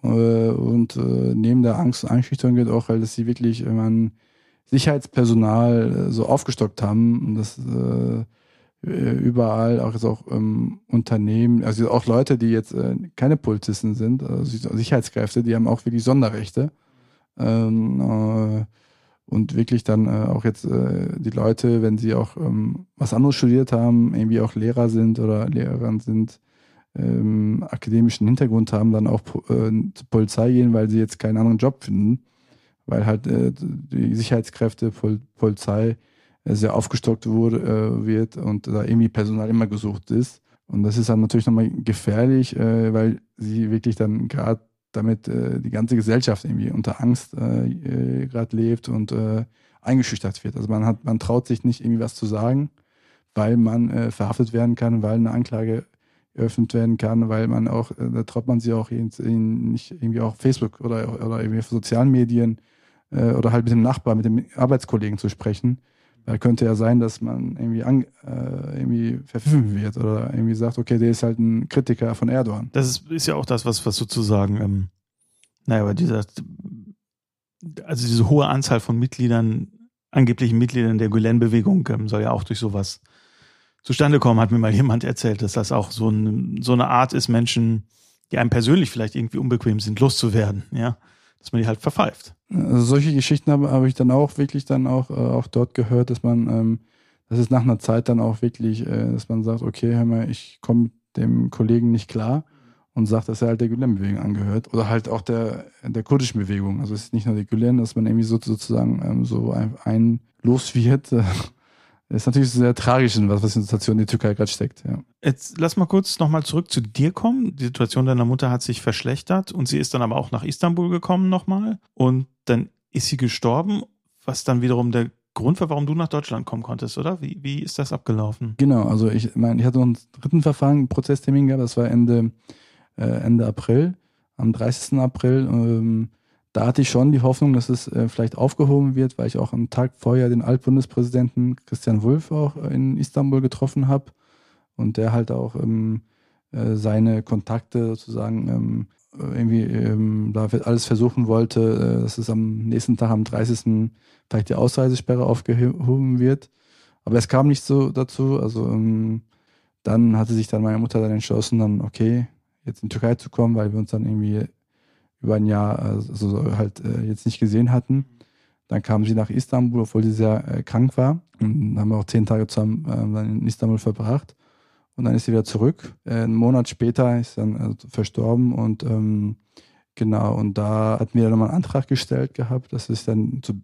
äh, und äh, neben der Angst und Einschüchterung geht auch, weil dass sie wirklich man Sicherheitspersonal äh, so aufgestockt haben und das äh, überall auch jetzt auch ähm, Unternehmen, also auch Leute, die jetzt äh, keine Polizisten sind, also Sicherheitskräfte, die haben auch wirklich Sonderrechte. Ähm, äh, und wirklich dann äh, auch jetzt äh, die Leute, wenn sie auch ähm, was anderes studiert haben, irgendwie auch Lehrer sind oder Lehrerin sind, ähm, akademischen Hintergrund haben, dann auch äh, zur Polizei gehen, weil sie jetzt keinen anderen Job finden, weil halt äh, die Sicherheitskräfte, Pol Polizei äh, sehr aufgestockt wurde, äh, wird und da irgendwie Personal immer gesucht ist. Und das ist dann natürlich nochmal gefährlich, äh, weil sie wirklich dann gerade damit äh, die ganze Gesellschaft irgendwie unter Angst gerade lebt und eingeschüchtert wird. Also man hat, man traut sich nicht irgendwie was zu sagen, weil man verhaftet werden kann, weil eine Anklage eröffnet werden kann, weil man auch, da traut man sich auch nicht irgendwie auch Facebook oder, oder irgendwie auf sozialen Medien oder halt mit dem Nachbar, mit dem Arbeitskollegen zu sprechen. Weil könnte ja sein, dass man irgendwie, an, äh, irgendwie verpfiffen wird oder irgendwie sagt, okay, der ist halt ein Kritiker von Erdogan. Das ist, ist ja auch das, was, was sozusagen, ähm, naja, aber dieser, also diese hohe Anzahl von Mitgliedern, angeblichen Mitgliedern der Gülen-Bewegung ähm, soll ja auch durch sowas zustande kommen, hat mir mal jemand erzählt, dass das auch so, ein, so eine Art ist, Menschen, die einem persönlich vielleicht irgendwie unbequem sind, loszuwerden, ja dass man die halt verpfeift. Also solche Geschichten habe hab ich dann auch wirklich dann auch, äh, auch dort gehört, dass man, ähm, das ist nach einer Zeit dann auch wirklich, äh, dass man sagt, okay, hör mal, ich komme dem Kollegen nicht klar und sagt, dass er halt der Gülen-Bewegung angehört oder halt auch der, der kurdischen Bewegung. Also es ist nicht nur die Gülen, dass man irgendwie so, sozusagen ähm, so ein, ein los wird, ist natürlich sehr tragisch, was, was in der Situation in der Türkei gerade steckt. Ja. Jetzt lass mal kurz nochmal zurück zu dir kommen. Die Situation deiner Mutter hat sich verschlechtert und sie ist dann aber auch nach Istanbul gekommen nochmal und dann ist sie gestorben, was dann wiederum der Grund war, warum du nach Deutschland kommen konntest, oder? Wie, wie ist das abgelaufen? Genau, also ich meine, ich hatte noch einen dritten Verfahren, einen Prozesstermin gehabt, das war Ende, äh, Ende April, am 30. April. Ähm, da hatte ich schon die Hoffnung, dass es äh, vielleicht aufgehoben wird, weil ich auch am Tag vorher den Altbundespräsidenten Christian Wulff auch äh, in Istanbul getroffen habe und der halt auch ähm, äh, seine Kontakte sozusagen ähm, irgendwie ähm, da alles versuchen wollte, äh, dass es am nächsten Tag, am 30. vielleicht die Ausreisesperre aufgehoben wird. Aber es kam nicht so dazu. Also ähm, dann hatte sich dann meine Mutter dann entschlossen, dann okay, jetzt in die Türkei zu kommen, weil wir uns dann irgendwie über ein Jahr also halt äh, jetzt nicht gesehen hatten. Dann kam sie nach Istanbul, obwohl sie sehr äh, krank war. Und haben wir auch zehn Tage zusammen äh, dann in Istanbul verbracht. Und dann ist sie wieder zurück. Einen Monat später ist sie dann verstorben und ähm, genau, und da hatten wir dann nochmal einen Antrag gestellt gehabt, dass ich dann zur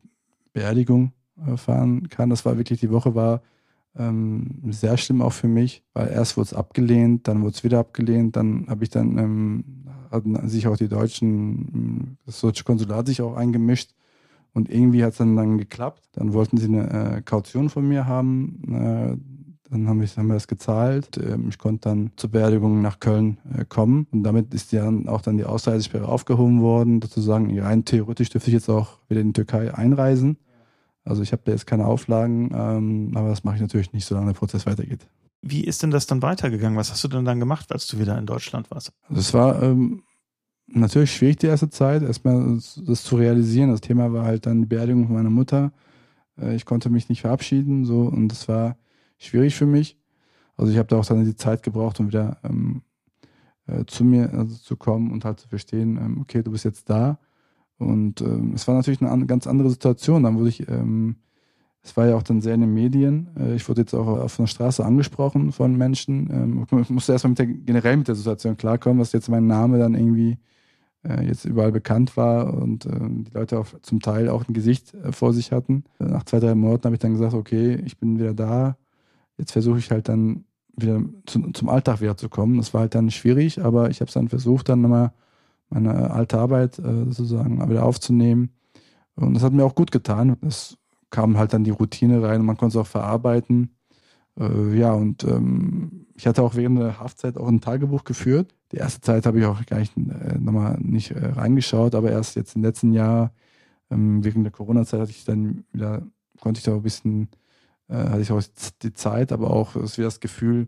Beerdigung fahren kann. Das war wirklich, die Woche war ähm, sehr schlimm auch für mich, weil erst wurde es abgelehnt, dann wurde es wieder abgelehnt, dann habe ich dann ähm, hatten sich auch die deutschen, das deutsche Konsulat sich auch eingemischt und irgendwie hat es dann, dann geklappt. Dann wollten sie eine äh, Kaution von mir haben. Äh, Dann haben wir, haben wir das gezahlt. Ähm, ich konnte dann zur Beerdigung nach Köln äh, kommen. Und damit ist dann auch dann die Ausreisesperre aufgehoben worden. Sozusagen, rein theoretisch dürfte ich jetzt auch wieder in die Türkei einreisen. Also ich habe da jetzt keine Auflagen, ähm, aber das mache ich natürlich nicht, solange der Prozess weitergeht. Wie ist denn das dann weitergegangen? Was hast du denn dann gemacht, als du wieder in Deutschland warst? Es war ähm, natürlich schwierig die erste Zeit, erstmal das zu realisieren. Das Thema war halt dann die Beerdigung von meiner Mutter. Äh, ich konnte mich nicht verabschieden, so und das war schwierig für mich. Also ich habe da auch dann die Zeit gebraucht, um wieder ähm, äh, zu mir also zu kommen und halt zu verstehen, ähm, okay, du bist jetzt da. Und ähm, es war natürlich eine an, ganz andere Situation. Dann wurde ich, ähm, es war ja auch dann sehr in den Medien. Äh, ich wurde jetzt auch auf der Straße angesprochen von Menschen. Ähm, ich musste erstmal mit der, generell mit der Situation klarkommen, dass jetzt mein Name dann irgendwie äh, jetzt überall bekannt war und äh, die Leute auch zum Teil auch ein Gesicht vor sich hatten. Nach zwei, drei Monaten habe ich dann gesagt, okay, ich bin wieder da. Jetzt versuche ich halt dann wieder zu, zum Alltag wieder zu kommen. Das war halt dann schwierig, aber ich habe es dann versucht, dann nochmal meine alte Arbeit sozusagen wieder aufzunehmen. Und das hat mir auch gut getan. Es kam halt dann die Routine rein und man konnte es auch verarbeiten. Äh, ja, und ähm, ich hatte auch während der Haftzeit auch ein Tagebuch geführt. Die erste Zeit habe ich auch gar nicht äh, nochmal nicht äh, reingeschaut, aber erst jetzt im letzten Jahr, ähm, während der Corona-Zeit, hatte ich dann wieder, konnte ich da ein bisschen, äh, hatte ich auch die Zeit, aber auch das, wieder das Gefühl,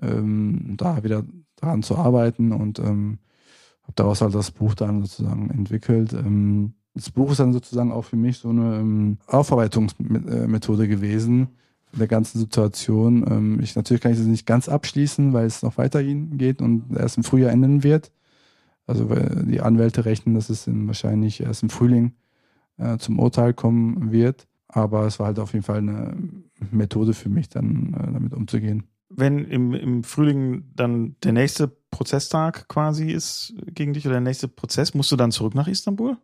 ähm, da wieder daran zu arbeiten und ähm, habe daraus halt das Buch dann sozusagen entwickelt. Ähm, das Buch ist dann sozusagen auch für mich so eine ähm, Aufarbeitungsmethode gewesen der ganzen Situation. Ähm, ich natürlich kann ich das nicht ganz abschließen, weil es noch weitergehen geht und erst im Frühjahr enden wird. Also weil die Anwälte rechnen, dass es in, wahrscheinlich erst im Frühling äh, zum Urteil kommen wird. Aber es war halt auf jeden Fall eine Methode für mich, dann äh, damit umzugehen. Wenn im, im Frühling dann der nächste Prozesstag quasi ist gegen dich oder der nächste Prozess, musst du dann zurück nach Istanbul?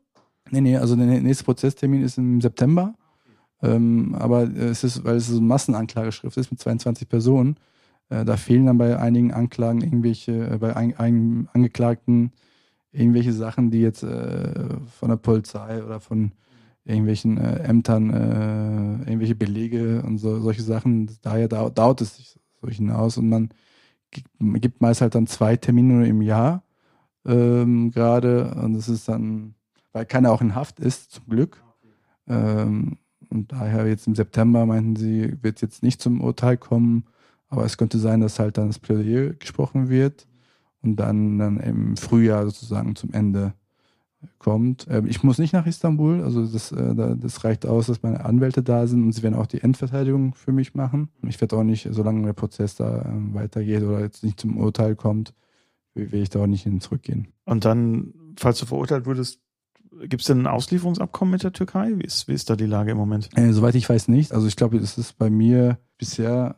Nee, nee, also der nächste Prozesstermin ist im September. Ähm, aber es ist, weil es so eine Massenanklageschrift ist mit 22 Personen, äh, da fehlen dann bei einigen Anklagen irgendwelche, äh, bei ein, ein, Angeklagten irgendwelche Sachen, die jetzt äh, von der Polizei oder von irgendwelchen äh, Ämtern, äh, irgendwelche Belege und so, solche Sachen. Daher dauert, dauert es sich so hinaus und man gibt, meist halt dann zwei Termine im Jahr ähm, gerade und das ist dann, weil keiner auch in Haft ist, zum Glück. Ähm, und daher jetzt im September meinten sie, wird jetzt nicht zum Urteil kommen, aber es könnte sein, dass halt dann das Plädoyer gesprochen wird und dann, dann im Frühjahr sozusagen zum Ende kommt. Ähm, ich muss nicht nach Istanbul, also das, äh, das reicht aus, dass meine Anwälte da sind und sie werden auch die Endverteidigung für mich machen. Ich werde auch nicht, solange der Prozess da ähm, weitergeht oder jetzt nicht zum Urteil kommt, will ich da auch nicht hin zurückgehen. Und dann, falls du verurteilt wurdest, Gibt es denn ein Auslieferungsabkommen mit der Türkei? Wie ist, wie ist da die Lage im Moment? Äh, soweit ich weiß nicht. Also ich glaube, es ist bei mir bisher,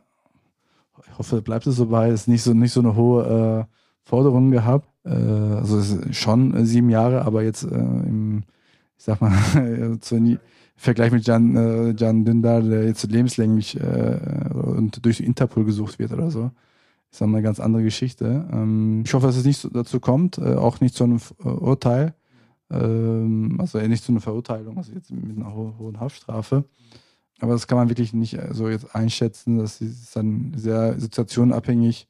ich hoffe, bleibt es so bei, ist nicht so, nicht so eine hohe äh, Forderung gehabt. Äh, also ist schon äh, sieben Jahre, aber jetzt äh, im, ich sag mal, im Vergleich mit Can, äh, Can Dündar, der jetzt lebenslänglich äh, und durch Interpol gesucht wird oder so. Sag mal, eine ganz andere Geschichte. Ähm, ich hoffe, dass es nicht dazu kommt, auch nicht zu einem Urteil. Ähm, also nicht zu einer Verurteilung, also jetzt mit einer ho hohen Haftstrafe. Aber das kann man wirklich nicht äh, so jetzt einschätzen. Das ist dann sehr situationabhängig,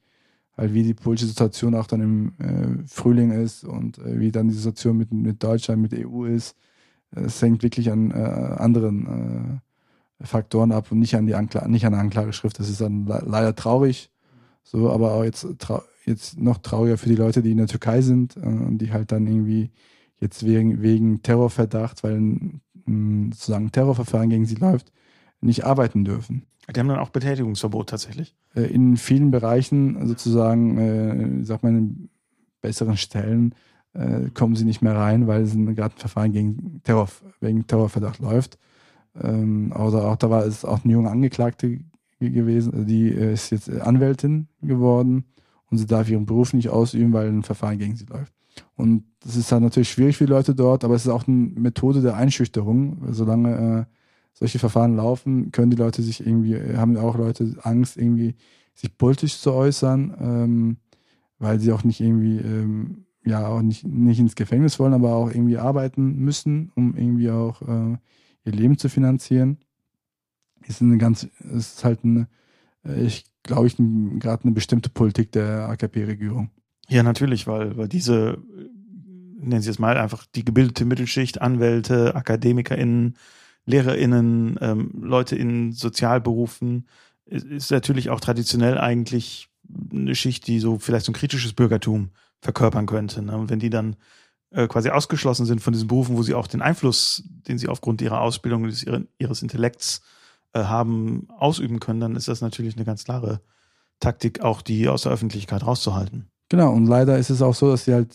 halt wie die politische Situation auch dann im äh, Frühling ist und äh, wie dann die Situation mit, mit Deutschland, mit EU ist. Es hängt wirklich an äh, anderen äh, Faktoren ab und nicht an die Ankla nicht an der Anklageschrift. Das ist dann le leider traurig. So, aber auch jetzt, jetzt noch trauriger für die Leute, die in der Türkei sind äh, und die halt dann irgendwie jetzt wegen, wegen Terrorverdacht, weil ein, sozusagen Terrorverfahren gegen sie läuft, nicht arbeiten dürfen. Die haben dann auch Betätigungsverbot tatsächlich. Äh, in vielen Bereichen sozusagen, äh, sag mal, in besseren Stellen äh, kommen sie nicht mehr rein, weil es gerade ein Verfahren gegen Terror, wegen Terrorverdacht läuft. Ähm, oder auch da war es auch eine junge Angeklagte gewesen, die ist jetzt Anwältin geworden und sie darf ihren Beruf nicht ausüben, weil ein Verfahren gegen sie läuft. Und das ist halt natürlich schwierig für die Leute dort, aber es ist auch eine Methode der Einschüchterung. Solange äh, solche Verfahren laufen, können die Leute sich irgendwie, haben auch Leute Angst, irgendwie sich politisch zu äußern, ähm, weil sie auch nicht irgendwie, ähm, ja, auch nicht, nicht ins Gefängnis wollen, aber auch irgendwie arbeiten müssen, um irgendwie auch äh, ihr Leben zu finanzieren. Ist eine ganz, ist halt eine, äh, ich glaube ich, gerade eine bestimmte Politik der AKP-Regierung. Ja, natürlich, weil, weil diese, nennen Sie es mal, einfach die gebildete Mittelschicht, Anwälte, AkademikerInnen, LehrerInnen, ähm, Leute in Sozialberufen, ist, ist natürlich auch traditionell eigentlich eine Schicht, die so vielleicht so ein kritisches Bürgertum verkörpern könnte. Ne? Und wenn die dann äh, quasi ausgeschlossen sind von diesen Berufen, wo sie auch den Einfluss, den sie aufgrund ihrer Ausbildung, ihres, ihres Intellekts äh, haben, ausüben können, dann ist das natürlich eine ganz klare Taktik, auch die aus der Öffentlichkeit rauszuhalten. Genau, und leider ist es auch so, dass sie halt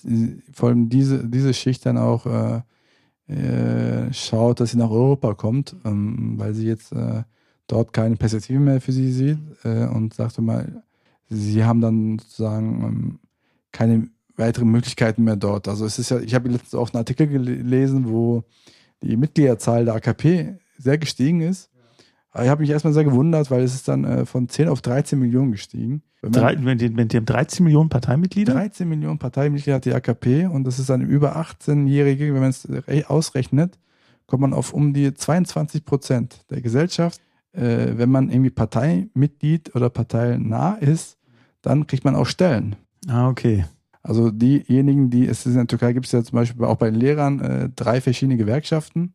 vor allem diese, diese Schicht dann auch äh, äh, schaut, dass sie nach Europa kommt, ähm, weil sie jetzt äh, dort keine Perspektive mehr für sie sieht äh, und sagte mal, sie haben dann sozusagen ähm, keine weiteren Möglichkeiten mehr dort. Also es ist ja, ich habe letztens auch einen Artikel gelesen, wo die Mitgliederzahl der AKP sehr gestiegen ist. Aber ich habe mich erstmal sehr gewundert, weil es ist dann äh, von 10 auf 13 Millionen gestiegen. Drei, wenn die, wenn die haben 13 Millionen Parteimitglieder? 13 Millionen Parteimitglieder hat die AKP und das ist dann über 18-Jährige, wenn man es ausrechnet, kommt man auf um die 22 Prozent der Gesellschaft. Äh, wenn man irgendwie Parteimitglied oder parteinah ist, dann kriegt man auch Stellen. Ah, okay. Also diejenigen, die, es ist in der Türkei gibt es ja zum Beispiel auch bei den Lehrern äh, drei verschiedene Gewerkschaften,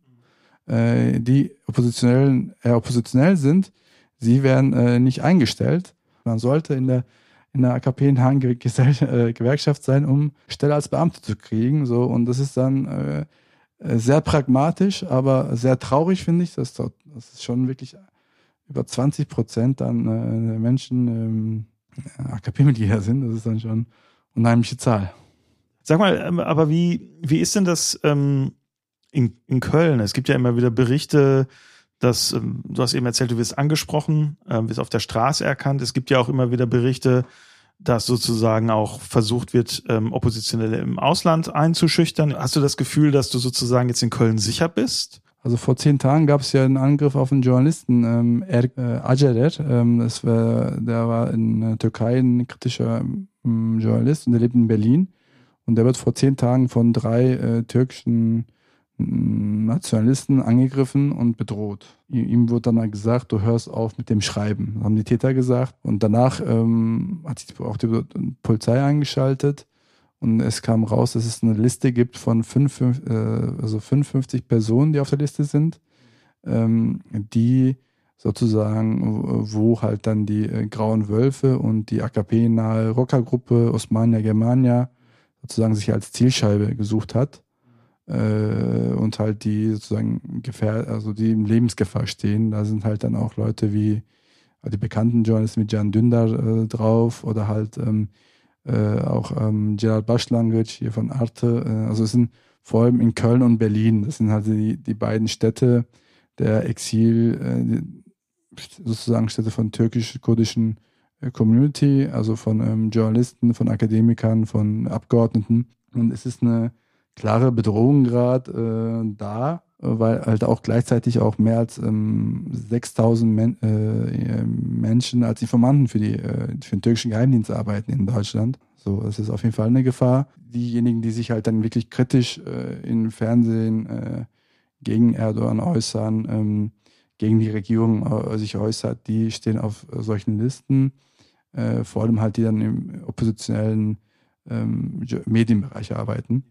äh, die oppositionell, äh, oppositionell sind. Sie werden äh, nicht eingestellt. Man sollte in der in der AKP in Hagen äh, Gewerkschaft sein, um Stelle als Beamte zu kriegen. So und das ist dann äh, äh sehr pragmatisch, aber sehr traurig finde ich, dass dort, das ist schon wirklich über 20 Prozent dann äh, Menschen ähm, AKP-Mitglieder sind. Das ist dann schon unheimliche Zahl. Sag mal, ähm, aber wie, wie ist denn das ähm, in, in Köln? Es gibt ja immer wieder Berichte, dass, ähm, du hast eben erzählt, du wirst angesprochen, ähm, wirst auf der Straße erkannt. Es gibt ja auch immer wieder Berichte, dass sozusagen auch versucht wird, ähm, Oppositionelle im Ausland einzuschüchtern. Hast du das Gefühl, dass du sozusagen jetzt in Köln sicher bist? Also vor zehn Tagen gab es ja einen Angriff auf einen Journalisten, ähm, er, äh, Acerer. Ähm, das war, der war in der Türkei ein kritischer ähm, Journalist und der lebt in Berlin. Und der wird vor zehn Tagen von drei äh, türkischen Nationalisten angegriffen und bedroht. Ihm wurde dann gesagt, du hörst auf mit dem Schreiben. Haben die Täter gesagt. Und danach ähm, hat sich auch die Polizei eingeschaltet und es kam raus, dass es eine Liste gibt von fünf, äh, also 55 Personen, die auf der Liste sind, ähm, die sozusagen, wo halt dann die äh, Grauen Wölfe und die AKP-nahe Rockergruppe Osmania Germania sozusagen sich als Zielscheibe gesucht hat äh, und halt die sozusagen Gefähr also die in Lebensgefahr stehen. Da sind halt dann auch Leute wie die bekannten Journalisten wie Can Dündar äh, drauf oder halt ähm, äh, auch ähm, Gerald Başlangıç hier von Arte. Äh, also es sind vor allem in Köln und Berlin, das sind halt die, die beiden Städte der Exil, äh, sozusagen Städte von türkisch-kurdischen äh, Community, also von ähm, Journalisten, von Akademikern, von Abgeordneten. Und es ist eine klare Bedrohung gerade äh, da, weil halt auch gleichzeitig auch mehr als ähm, 6000 Men äh, Menschen als Informanten für, die, äh, für den türkischen Geheimdienst arbeiten in Deutschland. So, das ist auf jeden Fall eine Gefahr. Diejenigen, die sich halt dann wirklich kritisch äh, im Fernsehen äh, gegen Erdogan äußern, ähm, gegen die Regierung äh, sich äußert, die stehen auf solchen Listen. Äh, vor allem halt, die dann im oppositionellen ähm, Medienbereich arbeiten.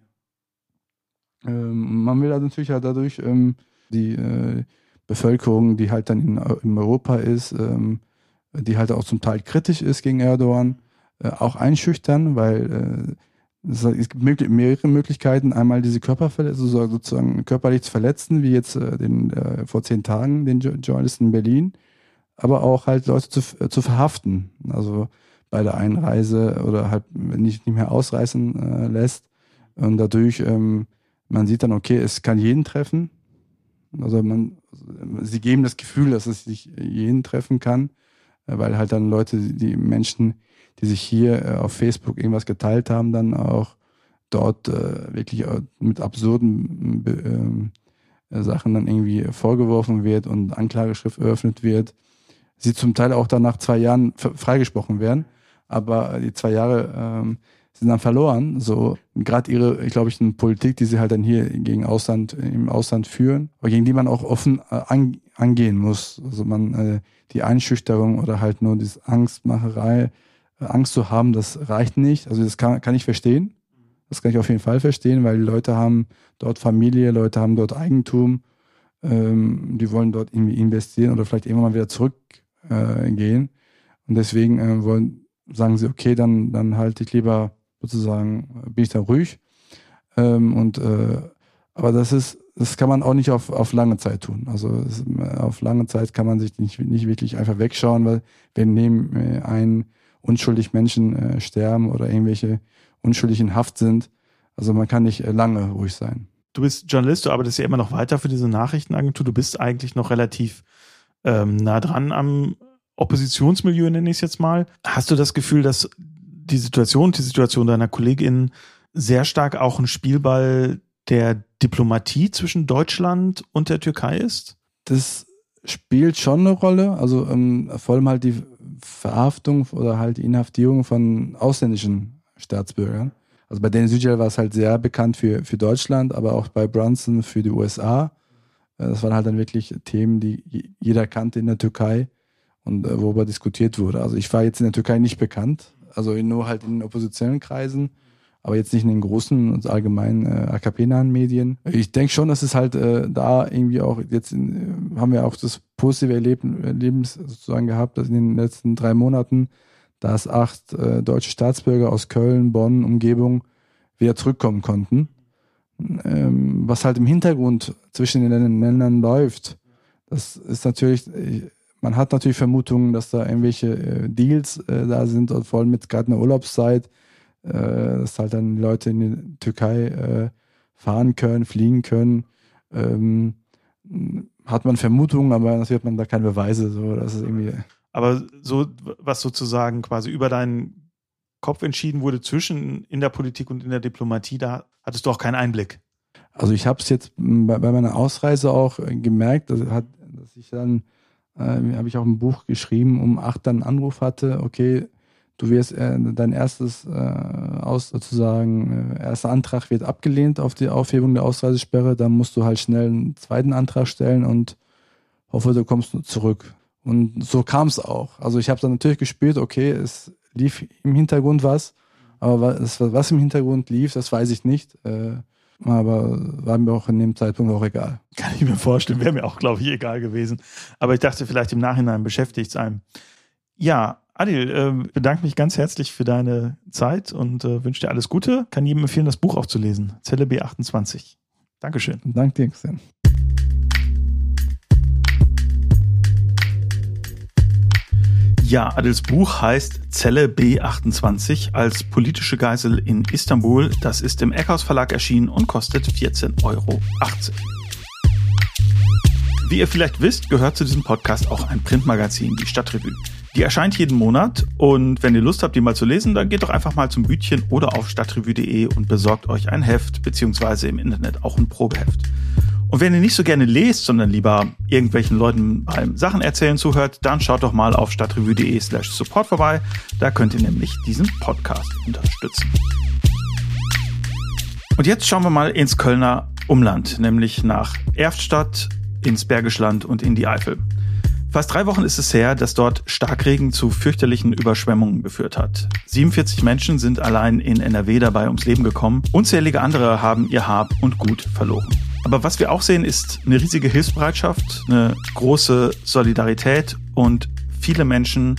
Ähm, man will halt natürlich halt dadurch ähm, die äh, Bevölkerung, die halt dann in, in Europa ist, ähm, die halt auch zum Teil kritisch ist gegen Erdogan, äh, auch einschüchtern, weil äh, es gibt mehrere Möglichkeiten, einmal diese Körperverletzung, also sozusagen körperlich zu verletzen, wie jetzt äh, den, äh, vor zehn Tagen den Journalisten in Berlin, aber auch halt Leute zu, zu verhaften, also bei der Einreise oder halt nicht, nicht mehr ausreißen äh, lässt. Und dadurch ähm, man sieht dann, okay, es kann jeden treffen. Also man, sie geben das Gefühl, dass es sich jeden treffen kann, äh, weil halt dann Leute, die Menschen, die sich hier äh, auf Facebook irgendwas geteilt haben, dann auch dort äh, wirklich mit absurden äh, Sachen dann irgendwie vorgeworfen wird und Anklageschrift eröffnet wird. Sie zum Teil auch dann nach zwei Jahren freigesprochen werden, aber die zwei Jahre ähm, sind dann verloren. So gerade ihre, ich glaube ich, eine Politik, die sie halt dann hier gegen Ausland im Ausland führen, aber gegen die man auch offen äh, an, angehen muss. Also man äh, die Einschüchterung oder halt nur diese Angstmacherei, äh, Angst zu haben, das reicht nicht. Also das kann, kann ich verstehen. Das kann ich auf jeden Fall verstehen, weil die Leute haben dort Familie, Leute haben dort Eigentum, ähm, die wollen dort irgendwie investieren oder vielleicht irgendwann mal wieder zurückgehen. Äh, und deswegen äh, wollen, sagen sie, okay, dann, dann halte ich lieber sozusagen, bin ich da ruhig. Ähm, und äh, aber das ist, das kann man auch nicht auf, auf lange Zeit tun. Also es, auf lange Zeit kann man sich nicht, nicht wirklich einfach wegschauen, weil wenn neben äh, unschuldig Menschen äh, sterben oder irgendwelche unschuldig in Haft sind, also man kann nicht äh, lange ruhig sein. Du bist Journalist, du arbeitest ja immer noch weiter für diese Nachrichtenagentur. Du bist eigentlich noch relativ ähm, nah dran am Oppositionsmilieu, nenne ich es jetzt mal. Hast du das Gefühl, dass die Situation, die Situation deiner Kollegin sehr stark auch ein Spielball der Diplomatie zwischen Deutschland und der Türkei ist? Das spielt schon eine Rolle. Also ähm, vor allem halt die Verhaftung oder halt die Inhaftierung von ausländischen Staatsbürgern. Also bei Dennis Yücel war es halt sehr bekannt für, für Deutschland, aber auch bei Brunson für die USA. Äh, das waren halt dann wirklich Themen, die jeder kannte in der Türkei und äh, worüber diskutiert wurde. Also ich war jetzt in der Türkei nicht bekannt, also nur halt in oppositionellen Kreisen aber jetzt nicht in den großen und allgemeinen äh, AKP-nahen Medien. Ich denke schon, dass es halt äh, da irgendwie auch jetzt in, äh, haben wir auch das positive Erleben, Erlebnis sozusagen gehabt, dass in den letzten drei Monaten, dass acht äh, deutsche Staatsbürger aus Köln, Bonn, Umgebung wieder zurückkommen konnten. Ähm, was halt im Hintergrund zwischen den Ländern läuft, das ist natürlich, äh, man hat natürlich Vermutungen, dass da irgendwelche äh, Deals äh, da sind, und vor allem mit gerade einer Urlaubszeit, äh, dass halt dann Leute in die Türkei äh, fahren können, fliegen können. Ähm, hat man Vermutungen, aber natürlich hat man da keine Beweise. So, das ist irgendwie aber so, was sozusagen quasi über deinen Kopf entschieden wurde zwischen in der Politik und in der Diplomatie, da hattest du auch keinen Einblick. Also ich habe es jetzt bei, bei, meiner Ausreise auch gemerkt, dass, hat, dass ich dann, äh, habe ich auch ein Buch geschrieben, um acht dann einen Anruf hatte, okay, du wirst äh, dein erstes äh, aus sozusagen äh, erster Antrag wird abgelehnt auf die Aufhebung der Ausreisesperre, dann musst du halt schnell einen zweiten Antrag stellen und hoffe, du kommst zurück. Und so kam es auch. Also ich habe dann natürlich gespürt, okay, es lief im Hintergrund was, aber was, was im Hintergrund lief, das weiß ich nicht. Äh, aber war mir auch in dem Zeitpunkt auch egal. Kann ich mir vorstellen, wäre mir auch, glaube ich, egal gewesen. Aber ich dachte, vielleicht im Nachhinein beschäftigt es einem. Ja, Adil, äh, bedanke mich ganz herzlich für deine Zeit und äh, wünsche dir alles Gute. Kann jedem empfehlen, das Buch auch zu lesen. Zelle B28. Dankeschön. Danke dir, Xen. Ja, Adils Buch heißt Zelle B28 als politische Geisel in Istanbul. Das ist im Eckhaus Verlag erschienen und kostet 14,80 Euro. Wie ihr vielleicht wisst, gehört zu diesem Podcast auch ein Printmagazin, die Stadtrevue. Die erscheint jeden Monat und wenn ihr Lust habt, die mal zu lesen, dann geht doch einfach mal zum Bütchen oder auf stadtrevue.de und besorgt euch ein Heft beziehungsweise im Internet auch ein Probeheft. Und wenn ihr nicht so gerne lest, sondern lieber irgendwelchen Leuten beim Sachen erzählen zuhört, dann schaut doch mal auf stadtrevue.de slash support vorbei. Da könnt ihr nämlich diesen Podcast unterstützen. Und jetzt schauen wir mal ins Kölner Umland, nämlich nach Erftstadt, ins Bergische Land und in die Eifel. Fast drei Wochen ist es her, dass dort Starkregen zu fürchterlichen Überschwemmungen geführt hat. 47 Menschen sind allein in NRW dabei ums Leben gekommen. Unzählige andere haben ihr Hab und Gut verloren. Aber was wir auch sehen, ist eine riesige Hilfsbereitschaft, eine große Solidarität und viele Menschen,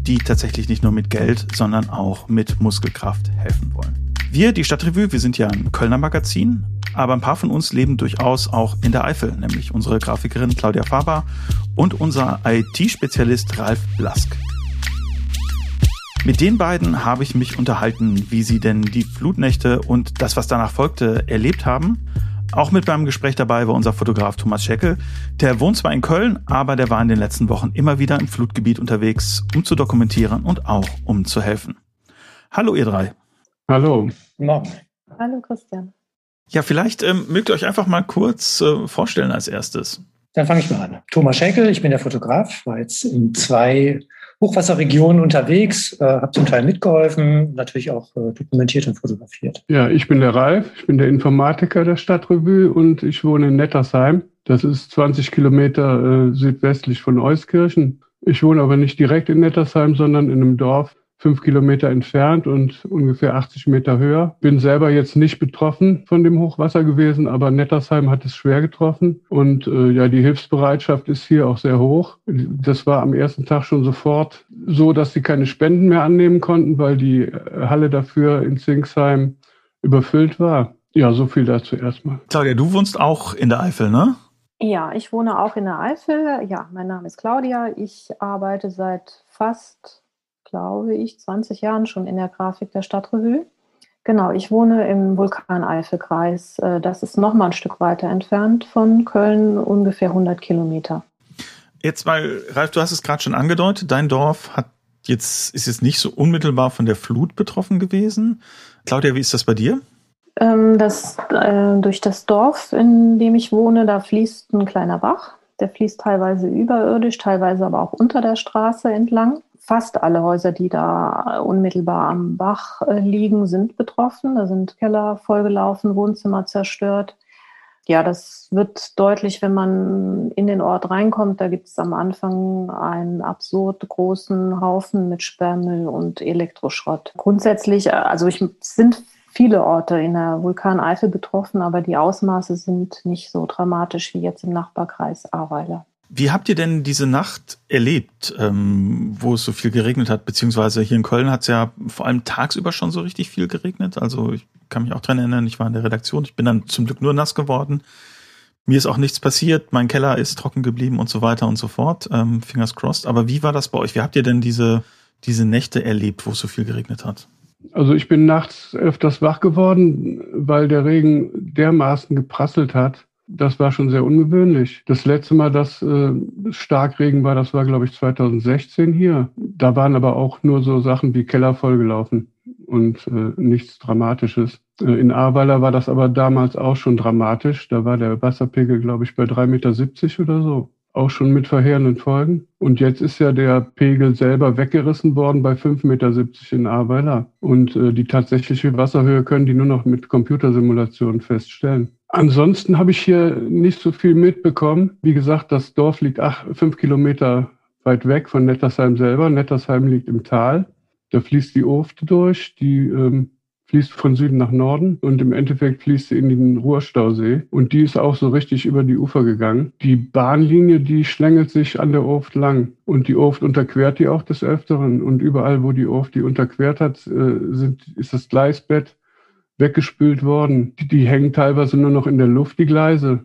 die tatsächlich nicht nur mit Geld, sondern auch mit Muskelkraft helfen wollen. Wir, die Stadtrevue, wir sind ja ein Kölner Magazin aber ein paar von uns leben durchaus auch in der Eifel, nämlich unsere Grafikerin Claudia Faber und unser IT-Spezialist Ralf Blask. Mit den beiden habe ich mich unterhalten, wie sie denn die Flutnächte und das, was danach folgte, erlebt haben. Auch mit beim Gespräch dabei war unser Fotograf Thomas Scheckel. Der wohnt zwar in Köln, aber der war in den letzten Wochen immer wieder im Flutgebiet unterwegs, um zu dokumentieren und auch um zu helfen. Hallo ihr drei. Hallo. Morgen. Hallo Christian. Ja, vielleicht ähm, mögt ihr euch einfach mal kurz äh, vorstellen als erstes. Dann fange ich mal an. Thomas Schenkel, ich bin der Fotograf, war jetzt in zwei Hochwasserregionen unterwegs, äh, habe zum Teil mitgeholfen, natürlich auch äh, dokumentiert und fotografiert. Ja, ich bin der Ralf, ich bin der Informatiker der Stadtrevue und ich wohne in Nettersheim. Das ist 20 Kilometer äh, südwestlich von Euskirchen. Ich wohne aber nicht direkt in Nettersheim, sondern in einem Dorf fünf Kilometer entfernt und ungefähr 80 Meter höher. Bin selber jetzt nicht betroffen von dem Hochwasser gewesen, aber Nettersheim hat es schwer getroffen. Und äh, ja, die Hilfsbereitschaft ist hier auch sehr hoch. Das war am ersten Tag schon sofort so, dass sie keine Spenden mehr annehmen konnten, weil die Halle dafür in Zingsheim überfüllt war. Ja, so viel dazu erstmal. Claudia, du wohnst auch in der Eifel, ne? Ja, ich wohne auch in der Eifel. Ja, mein Name ist Claudia. Ich arbeite seit fast, glaube ich, 20 Jahren schon in der Grafik der Stadtrevue. Genau, ich wohne im Vulkan-Eifel-Kreis. Äh, das ist nochmal ein Stück weiter entfernt von Köln, ungefähr 100 Kilometer. Jetzt mal, Ralf, du hast es gerade schon angedeutet, dein Dorf hat jetzt, ist jetzt nicht so unmittelbar von der Flut betroffen gewesen. Claudia, wie ist das bei dir? Ähm, das, äh, durch das Dorf, in dem ich wohne, da fließt ein kleiner Bach. Der fließt teilweise überirdisch, teilweise aber auch unter der Straße entlang. Fast alle Häuser, die da unmittelbar am Bach äh, liegen, sind betroffen. Da sind Keller vollgelaufen, Wohnzimmer zerstört. Ja, das wird deutlich, wenn man in den Ort reinkommt. Da gibt es am Anfang einen absurd großen Haufen mit Sperrmüll und Elektroschrott. Grundsätzlich, äh, also ich, sind viele Orte in der Vulkaneifel betroffen, aber die Ausmaße sind nicht so dramatisch wie jetzt im Nachbarkreis Ahrweiler. Wie habt ihr denn diese Nacht erlebt, ähm, wo es so viel geregnet hat? Beziehungsweise hier in Köln hat es ja vor allem tagsüber schon so richtig viel geregnet. Also ich kann mich auch dran erinnern, ich war in der Redaktion, ich bin dann zum Glück nur nass geworden. Mir ist auch nichts passiert, mein Keller ist trocken geblieben und so weiter und so fort. Ähm, fingers crossed. Aber wie war das bei euch? Wie habt ihr denn diese, diese Nächte erlebt, wo es so viel geregnet hat? Also ich bin nachts öfters wach geworden, weil der Regen dermaßen geprasselt hat. Das war schon sehr ungewöhnlich. Das letzte Mal, dass äh, Starkregen war, das war, glaube ich, 2016 hier. Da waren aber auch nur so Sachen wie Keller vollgelaufen und äh, nichts Dramatisches. Äh, in Ahrweiler war das aber damals auch schon dramatisch. Da war der Wasserpegel, glaube ich, bei 3,70 Meter oder so auch schon mit verheerenden Folgen. Und jetzt ist ja der Pegel selber weggerissen worden bei 5,70 Meter in Ahrweiler. Und äh, die tatsächliche Wasserhöhe können die nur noch mit Computersimulationen feststellen. Ansonsten habe ich hier nicht so viel mitbekommen. Wie gesagt, das Dorf liegt ach, fünf Kilometer weit weg von Nettersheim selber. Nettersheim liegt im Tal. Da fließt die Ofte durch, die ähm, fließt von Süden nach Norden und im Endeffekt fließt sie in den Ruhrstausee. Und die ist auch so richtig über die Ufer gegangen. Die Bahnlinie, die schlängelt sich an der Oft lang. Und die Oft unterquert die auch des Öfteren. Und überall, wo die Oft die unterquert hat, äh, sind, ist das Gleisbett weggespült worden. Die, die hängen teilweise nur noch in der Luft, die Gleise.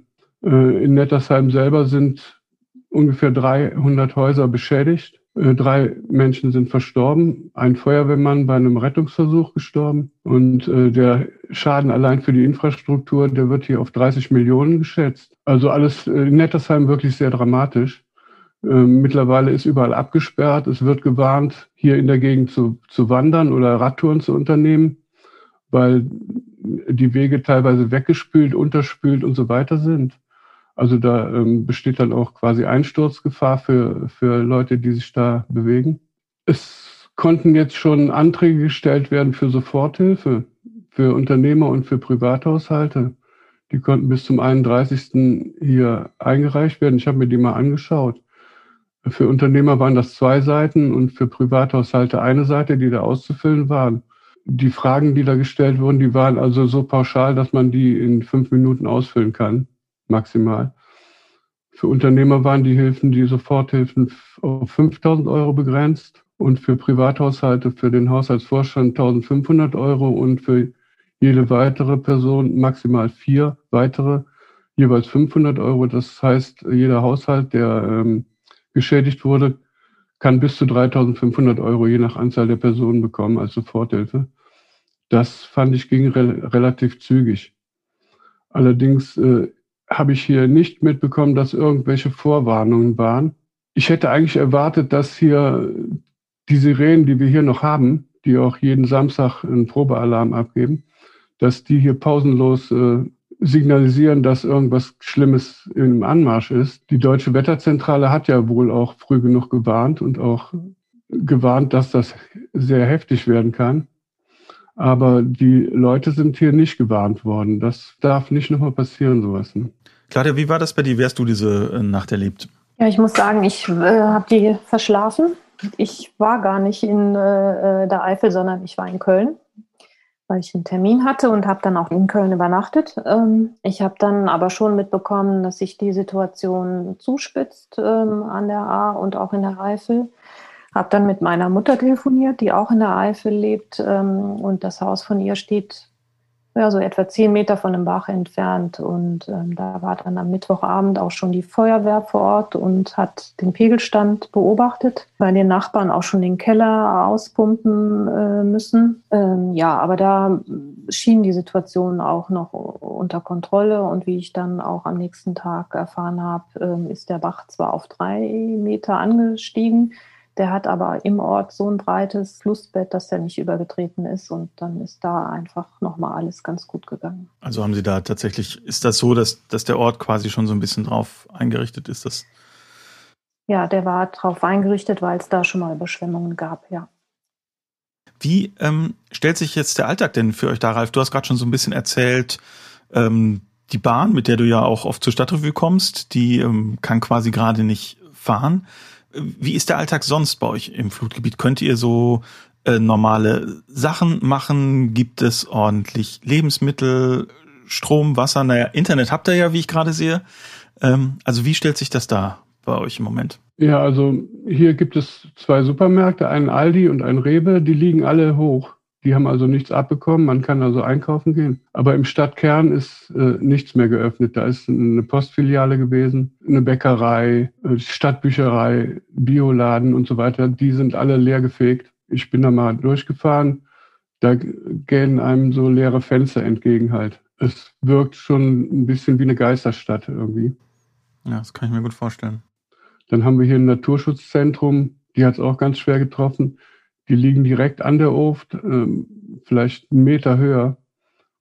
Äh, in Nettersheim selber sind ungefähr 300 Häuser beschädigt. Äh, drei Menschen sind verstorben, ein Feuerwehrmann bei einem Rettungsversuch gestorben und äh, der Schaden allein für die Infrastruktur, der wird hier auf 30 Millionen geschätzt. Also alles in Nettersheim wirklich sehr dramatisch. Ähm, mittlerweile ist überall abgesperrt. Es wird gewarnt, hier in der Gegend zu, zu wandern oder Radtouren zu unternehmen, weil die Wege teilweise weggespült, unterspült und so weiter sind. Also da ähm, besteht dann auch quasi Einsturzgefahr für, für Leute, die sich da bewegen. Es konnten jetzt schon Anträge gestellt werden für Soforthilfe für Unternehmer und für Privathaushalte. Die konnten bis zum 31. hier eingereicht werden. Ich habe mir die mal angeschaut. Für Unternehmer waren das zwei Seiten und für Privathaushalte eine Seite, die da auszufüllen waren. Die Fragen, die da gestellt wurden, die waren also so pauschal, dass man die in fünf Minuten ausfüllen kann maximal. Für Unternehmer waren die Hilfen, die Soforthilfen auf 5000 Euro begrenzt und für Privathaushalte, für den Haushaltsvorstand 1500 Euro und für jede weitere Person maximal vier weitere jeweils 500 Euro. Das heißt, jeder Haushalt, der ähm, geschädigt wurde, kann bis zu 3500 Euro je nach Anzahl der Personen bekommen als Soforthilfe. Das fand ich ging re relativ zügig. Allerdings äh, habe ich hier nicht mitbekommen, dass irgendwelche Vorwarnungen waren. Ich hätte eigentlich erwartet, dass hier die Sirenen, die wir hier noch haben, die auch jeden Samstag einen Probealarm abgeben, dass die hier pausenlos äh, signalisieren, dass irgendwas Schlimmes im Anmarsch ist. Die deutsche Wetterzentrale hat ja wohl auch früh genug gewarnt und auch gewarnt, dass das sehr heftig werden kann. Aber die Leute sind hier nicht gewarnt worden. Das darf nicht nochmal passieren, sowas. Ne? Claudia, wie war das bei dir? Wie hast du diese äh, Nacht erlebt? Ja, ich muss sagen, ich äh, habe die verschlafen. Ich war gar nicht in äh, äh, der Eifel, sondern ich war in Köln, weil ich einen Termin hatte und habe dann auch in Köln übernachtet. Ähm, ich habe dann aber schon mitbekommen, dass sich die Situation zuspitzt ähm, an der A und auch in der Eifel. Habe dann mit meiner Mutter telefoniert, die auch in der Eifel lebt ähm, und das Haus von ihr steht ja, so etwa zehn Meter von dem Bach entfernt. Und ähm, da war dann am Mittwochabend auch schon die Feuerwehr vor Ort und hat den Pegelstand beobachtet, weil die Nachbarn auch schon den Keller auspumpen äh, müssen. Ähm, ja, aber da schien die Situation auch noch unter Kontrolle. Und wie ich dann auch am nächsten Tag erfahren habe, ähm, ist der Bach zwar auf drei Meter angestiegen, der hat aber im Ort so ein breites Flussbett, dass der nicht übergetreten ist und dann ist da einfach nochmal alles ganz gut gegangen. Also haben Sie da tatsächlich, ist das so, dass, dass der Ort quasi schon so ein bisschen drauf eingerichtet ist? Dass ja, der war drauf eingerichtet, weil es da schon mal Überschwemmungen gab, ja. Wie ähm, stellt sich jetzt der Alltag denn für euch da, Ralf? Du hast gerade schon so ein bisschen erzählt, ähm, die Bahn, mit der du ja auch oft zur Stadtrevue kommst, die ähm, kann quasi gerade nicht fahren. Wie ist der Alltag sonst bei euch im Flutgebiet? Könnt ihr so äh, normale Sachen machen? Gibt es ordentlich Lebensmittel, Strom, Wasser? Naja, Internet habt ihr ja, wie ich gerade sehe. Ähm, also wie stellt sich das da bei euch im Moment? Ja, also hier gibt es zwei Supermärkte, einen Aldi und einen Rewe, die liegen alle hoch. Die haben also nichts abbekommen, man kann also einkaufen gehen. Aber im Stadtkern ist äh, nichts mehr geöffnet. Da ist eine Postfiliale gewesen, eine Bäckerei, äh, Stadtbücherei, Bioladen und so weiter. Die sind alle leer gefegt. Ich bin da mal durchgefahren. Da gehen einem so leere Fenster entgegen halt. Es wirkt schon ein bisschen wie eine Geisterstadt irgendwie. Ja, das kann ich mir gut vorstellen. Dann haben wir hier ein Naturschutzzentrum, die hat es auch ganz schwer getroffen. Die liegen direkt an der Oft, ähm, vielleicht einen Meter höher.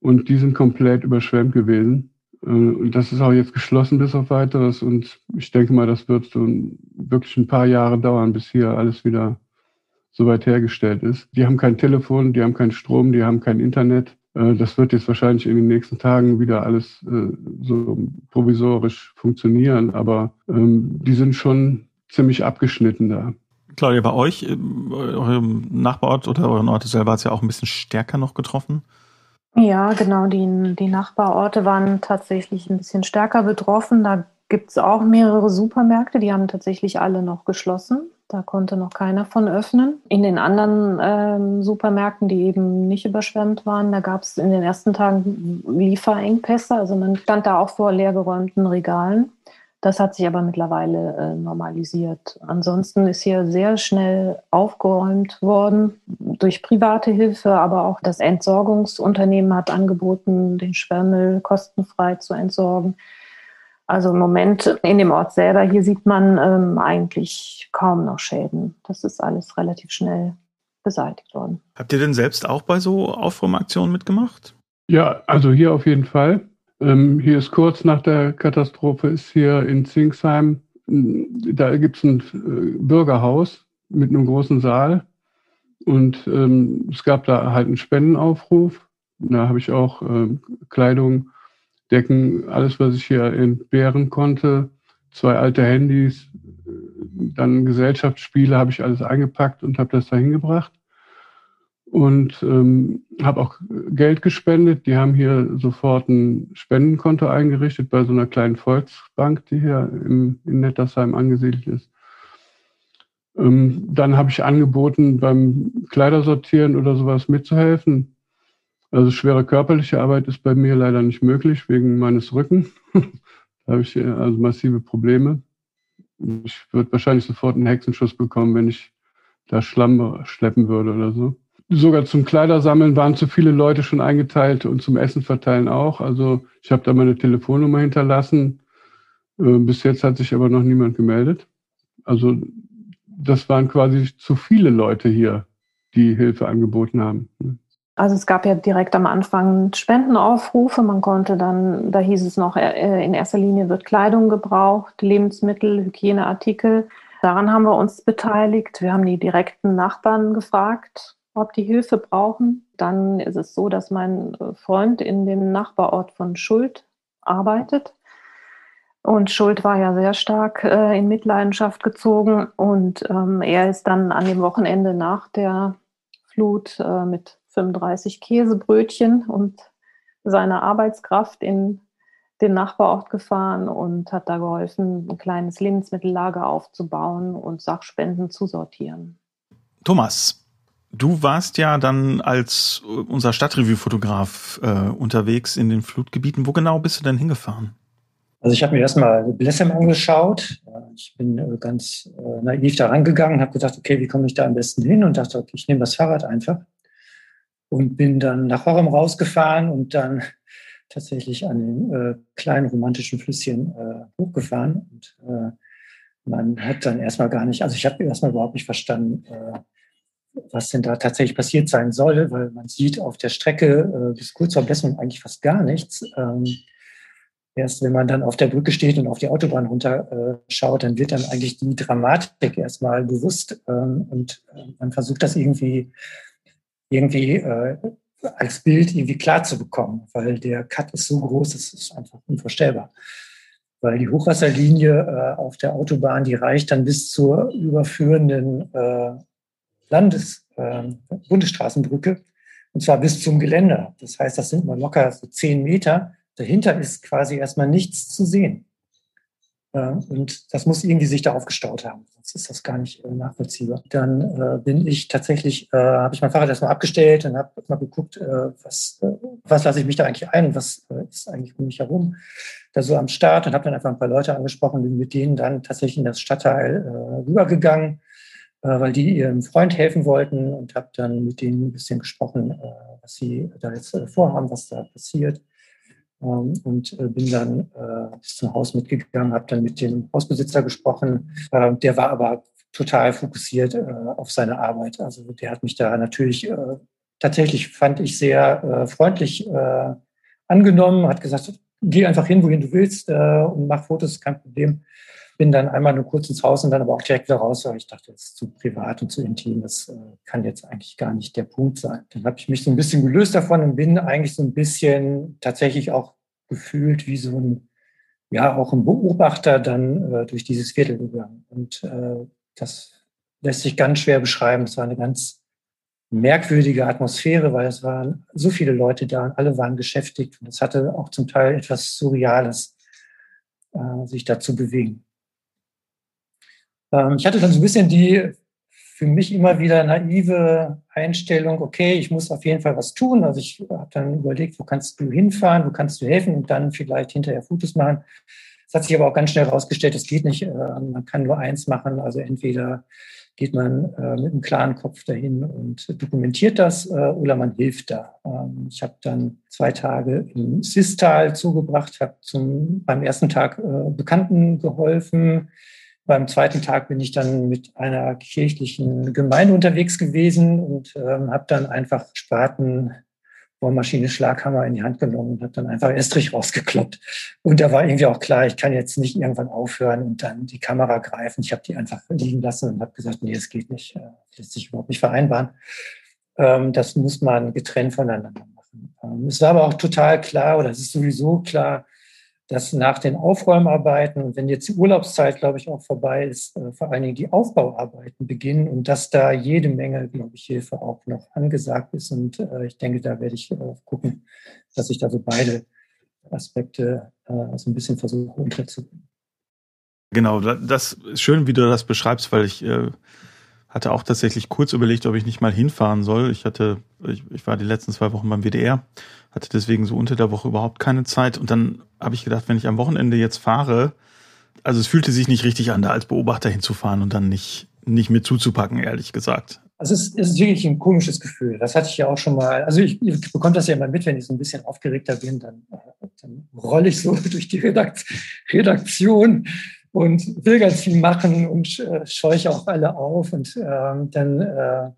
Und die sind komplett überschwemmt gewesen. Äh, und das ist auch jetzt geschlossen bis auf weiteres. Und ich denke mal, das wird so ein, wirklich ein paar Jahre dauern, bis hier alles wieder soweit hergestellt ist. Die haben kein Telefon, die haben keinen Strom, die haben kein Internet. Äh, das wird jetzt wahrscheinlich in den nächsten Tagen wieder alles äh, so provisorisch funktionieren. Aber ähm, die sind schon ziemlich abgeschnitten da. Claudia, bei euch, äh, eurem Nachbarort oder euren Ort selber hat es ja auch ein bisschen stärker noch getroffen? Ja, genau. Die, die Nachbarorte waren tatsächlich ein bisschen stärker betroffen. Da gibt es auch mehrere Supermärkte, die haben tatsächlich alle noch geschlossen. Da konnte noch keiner von öffnen. In den anderen ähm, Supermärkten, die eben nicht überschwemmt waren, da gab es in den ersten Tagen Lieferengpässe. Also man stand da auch vor leergeräumten Regalen. Das hat sich aber mittlerweile äh, normalisiert. Ansonsten ist hier sehr schnell aufgeräumt worden durch private Hilfe, aber auch das Entsorgungsunternehmen hat angeboten, den Schwärmel kostenfrei zu entsorgen. Also im Moment in dem Ort selber, hier sieht man ähm, eigentlich kaum noch Schäden. Das ist alles relativ schnell beseitigt worden. Habt ihr denn selbst auch bei so Aufräumaktionen mitgemacht? Ja, also hier auf jeden Fall. Ähm, hier ist kurz nach der Katastrophe, ist hier in Zingsheim, da gibt es ein äh, Bürgerhaus mit einem großen Saal. Und ähm, es gab da halt einen Spendenaufruf. Da habe ich auch äh, Kleidung, Decken, alles, was ich hier entbehren konnte. Zwei alte Handys, dann Gesellschaftsspiele habe ich alles eingepackt und habe das da hingebracht und ähm, habe auch Geld gespendet. Die haben hier sofort ein Spendenkonto eingerichtet bei so einer kleinen Volksbank, die hier im, in Nettersheim angesiedelt ist. Ähm, dann habe ich angeboten, beim Kleidersortieren oder sowas mitzuhelfen. Also schwere körperliche Arbeit ist bei mir leider nicht möglich wegen meines Rücken. da habe ich also massive Probleme. Ich würde wahrscheinlich sofort einen Hexenschuss bekommen, wenn ich da Schlamm schleppen würde oder so sogar zum Kleidersammeln waren zu viele Leute schon eingeteilt und zum Essen verteilen auch. Also ich habe da meine Telefonnummer hinterlassen. Äh, bis jetzt hat sich aber noch niemand gemeldet. Also das waren quasi zu viele Leute hier, die Hilfe angeboten haben. Also es gab ja direkt am Anfang Spendenaufrufe. Man konnte dann, da hieß es noch, äh, in erster Linie wird Kleidung gebraucht, Lebensmittel, Hygieneartikel. Daran haben wir uns beteiligt. Wir haben die direkten Nachbarn gefragt, ob die Hilfe brauchen. Dann ist es so, dass mein äh, Freund in dem Nachbarort von Schuld arbeitet. Und Schuld war ja sehr stark äh, in Mitleidenschaft gezogen. Und ähm, er ist dann an dem Wochenende nach der Flut äh, mit 35 Käsebrötchen und seiner Arbeitskraft in den Nachbarort gefahren und hat da geholfen, ein kleines Lebensmittellager aufzubauen und Sachspenden zu sortieren. Thomas, du warst ja dann als unser Stadtrevue-Fotograf äh, unterwegs in den Flutgebieten. Wo genau bist du denn hingefahren? Also ich habe mir erstmal Blessem angeschaut. Ich bin äh, ganz äh, naiv da rangegangen, habe gedacht, okay, wie komme ich da am besten hin? Und dachte, okay, ich nehme das Fahrrad einfach. Und bin dann nach Horem rausgefahren und dann tatsächlich an den äh, kleinen romantischen Flüsschen äh, hochgefahren. Und äh, man hat dann erstmal gar nicht, also ich habe erstmal überhaupt nicht verstanden, äh, was denn da tatsächlich passiert sein soll, weil man sieht auf der Strecke bis kurz vor Blessung eigentlich fast gar nichts. Ähm, erst wenn man dann auf der Brücke steht und auf die Autobahn runterschaut, äh, dann wird dann eigentlich die Dramatik erstmal bewusst ähm, und äh, man versucht das irgendwie, irgendwie äh, als Bild irgendwie klar zu bekommen, weil der Cut ist so groß, das ist einfach unvorstellbar. Weil die Hochwasserlinie äh, auf der Autobahn, die reicht dann bis zur überführenden äh, Landes-, äh, Bundesstraßenbrücke und zwar bis zum Geländer. Das heißt, das sind mal locker so zehn Meter Dahinter ist quasi erstmal nichts zu sehen. Und das muss irgendwie sich da aufgestaut haben. Sonst ist das gar nicht äh, nachvollziehbar. Dann äh, bin ich tatsächlich, äh, habe ich mein Fahrrad erstmal abgestellt und habe mal geguckt, äh, was, äh, was lasse ich mich da eigentlich ein, was äh, ist eigentlich um mich herum. Da so am Start und habe dann einfach ein paar Leute angesprochen, bin mit denen dann tatsächlich in das Stadtteil äh, rübergegangen, äh, weil die ihrem Freund helfen wollten und habe dann mit denen ein bisschen gesprochen, äh, was sie da jetzt äh, vorhaben, was da passiert. Ähm, und äh, bin dann äh, bis zum Haus mitgegangen, habe dann mit dem Hausbesitzer gesprochen. Äh, der war aber total fokussiert auf seine Arbeit. Also der hat mich da natürlich tatsächlich, fand ich, sehr freundlich angenommen, hat gesagt, geh einfach hin, wohin du willst und mach Fotos, kein Problem. Bin dann einmal nur kurz ins Haus und dann aber auch direkt wieder raus, weil ich dachte, das ist zu privat und zu intim, das kann jetzt eigentlich gar nicht der Punkt sein. Dann habe ich mich so ein bisschen gelöst davon und bin eigentlich so ein bisschen tatsächlich auch gefühlt wie so ein, ja, auch ein Beobachter dann äh, durch dieses Viertel gegangen. Und äh, das lässt sich ganz schwer beschreiben. Es war eine ganz merkwürdige Atmosphäre, weil es waren so viele Leute da und alle waren beschäftigt. Und es hatte auch zum Teil etwas Surreales, äh, sich da zu bewegen. Ähm, ich hatte dann so ein bisschen die für mich immer wieder naive Einstellung, okay, ich muss auf jeden Fall was tun. Also ich habe dann überlegt, wo kannst du hinfahren, wo kannst du helfen und dann vielleicht hinterher Fotos machen. Es hat sich aber auch ganz schnell herausgestellt, das geht nicht. Äh, man kann nur eins machen. Also entweder geht man äh, mit einem klaren Kopf dahin und dokumentiert das äh, oder man hilft da. Ähm, ich habe dann zwei Tage im Sistal zugebracht, habe beim ersten Tag Bekannten geholfen, beim zweiten Tag bin ich dann mit einer kirchlichen Gemeinde unterwegs gewesen und ähm, habe dann einfach Spaten, Bohrmaschine, Schlaghammer in die Hand genommen und habe dann einfach Estrich rausgekloppt. Und da war irgendwie auch klar, ich kann jetzt nicht irgendwann aufhören und dann die Kamera greifen. Ich habe die einfach liegen lassen und habe gesagt, nee, es geht nicht, äh, lässt sich überhaupt nicht vereinbaren. Ähm, das muss man getrennt voneinander machen. Ähm, es war aber auch total klar, oder es ist sowieso klar, dass nach den Aufräumarbeiten und wenn jetzt die Urlaubszeit, glaube ich, auch vorbei ist, äh, vor allen Dingen die Aufbauarbeiten beginnen und dass da jede Menge, glaube ich, Hilfe auch noch angesagt ist. Und äh, ich denke, da werde ich gucken, dass ich da so beide Aspekte äh, so ein bisschen versuche unterzubringen. Genau, das ist schön, wie du das beschreibst, weil ich hatte auch tatsächlich kurz überlegt, ob ich nicht mal hinfahren soll. Ich hatte, ich, ich war die letzten zwei Wochen beim WDR, hatte deswegen so unter der Woche überhaupt keine Zeit. Und dann habe ich gedacht, wenn ich am Wochenende jetzt fahre, also es fühlte sich nicht richtig an, da als Beobachter hinzufahren und dann nicht, nicht mit zuzupacken, ehrlich gesagt. Also es ist, wirklich ein komisches Gefühl. Das hatte ich ja auch schon mal. Also ich, ich bekomme das ja immer mit, wenn ich so ein bisschen aufgeregter bin, dann, äh, dann rolle ich so durch die Redaktion und will ganz viel machen und äh, scheuche auch alle auf. Und ähm, dann äh,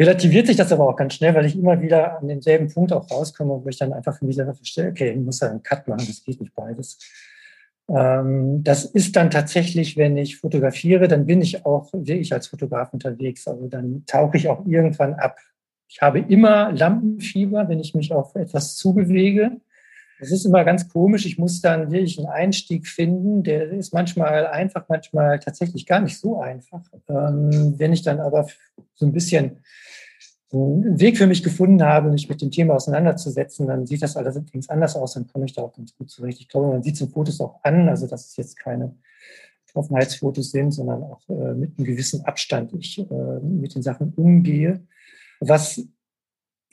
relativiert sich das aber auch ganz schnell, weil ich immer wieder an denselben Punkt auch rauskomme, wo ich dann einfach für mich selber verstehe, okay, ich muss da einen Cut machen, das geht nicht beides. Ähm, das ist dann tatsächlich, wenn ich fotografiere, dann bin ich auch wirklich als Fotograf unterwegs. Also dann tauche ich auch irgendwann ab. Ich habe immer Lampenfieber, wenn ich mich auf etwas zubewege. Es ist immer ganz komisch. Ich muss dann wirklich einen Einstieg finden. Der ist manchmal einfach, manchmal tatsächlich gar nicht so einfach. Ähm, wenn ich dann aber so ein bisschen einen Weg für mich gefunden habe, mich mit dem Thema auseinanderzusetzen, dann sieht das allerdings anders aus, dann komme ich da auch ganz gut zurecht. Ich glaube, man sieht es in Fotos auch an, also dass es jetzt keine Offenheitsfotos sind, sondern auch äh, mit einem gewissen Abstand ich äh, mit den Sachen umgehe. Was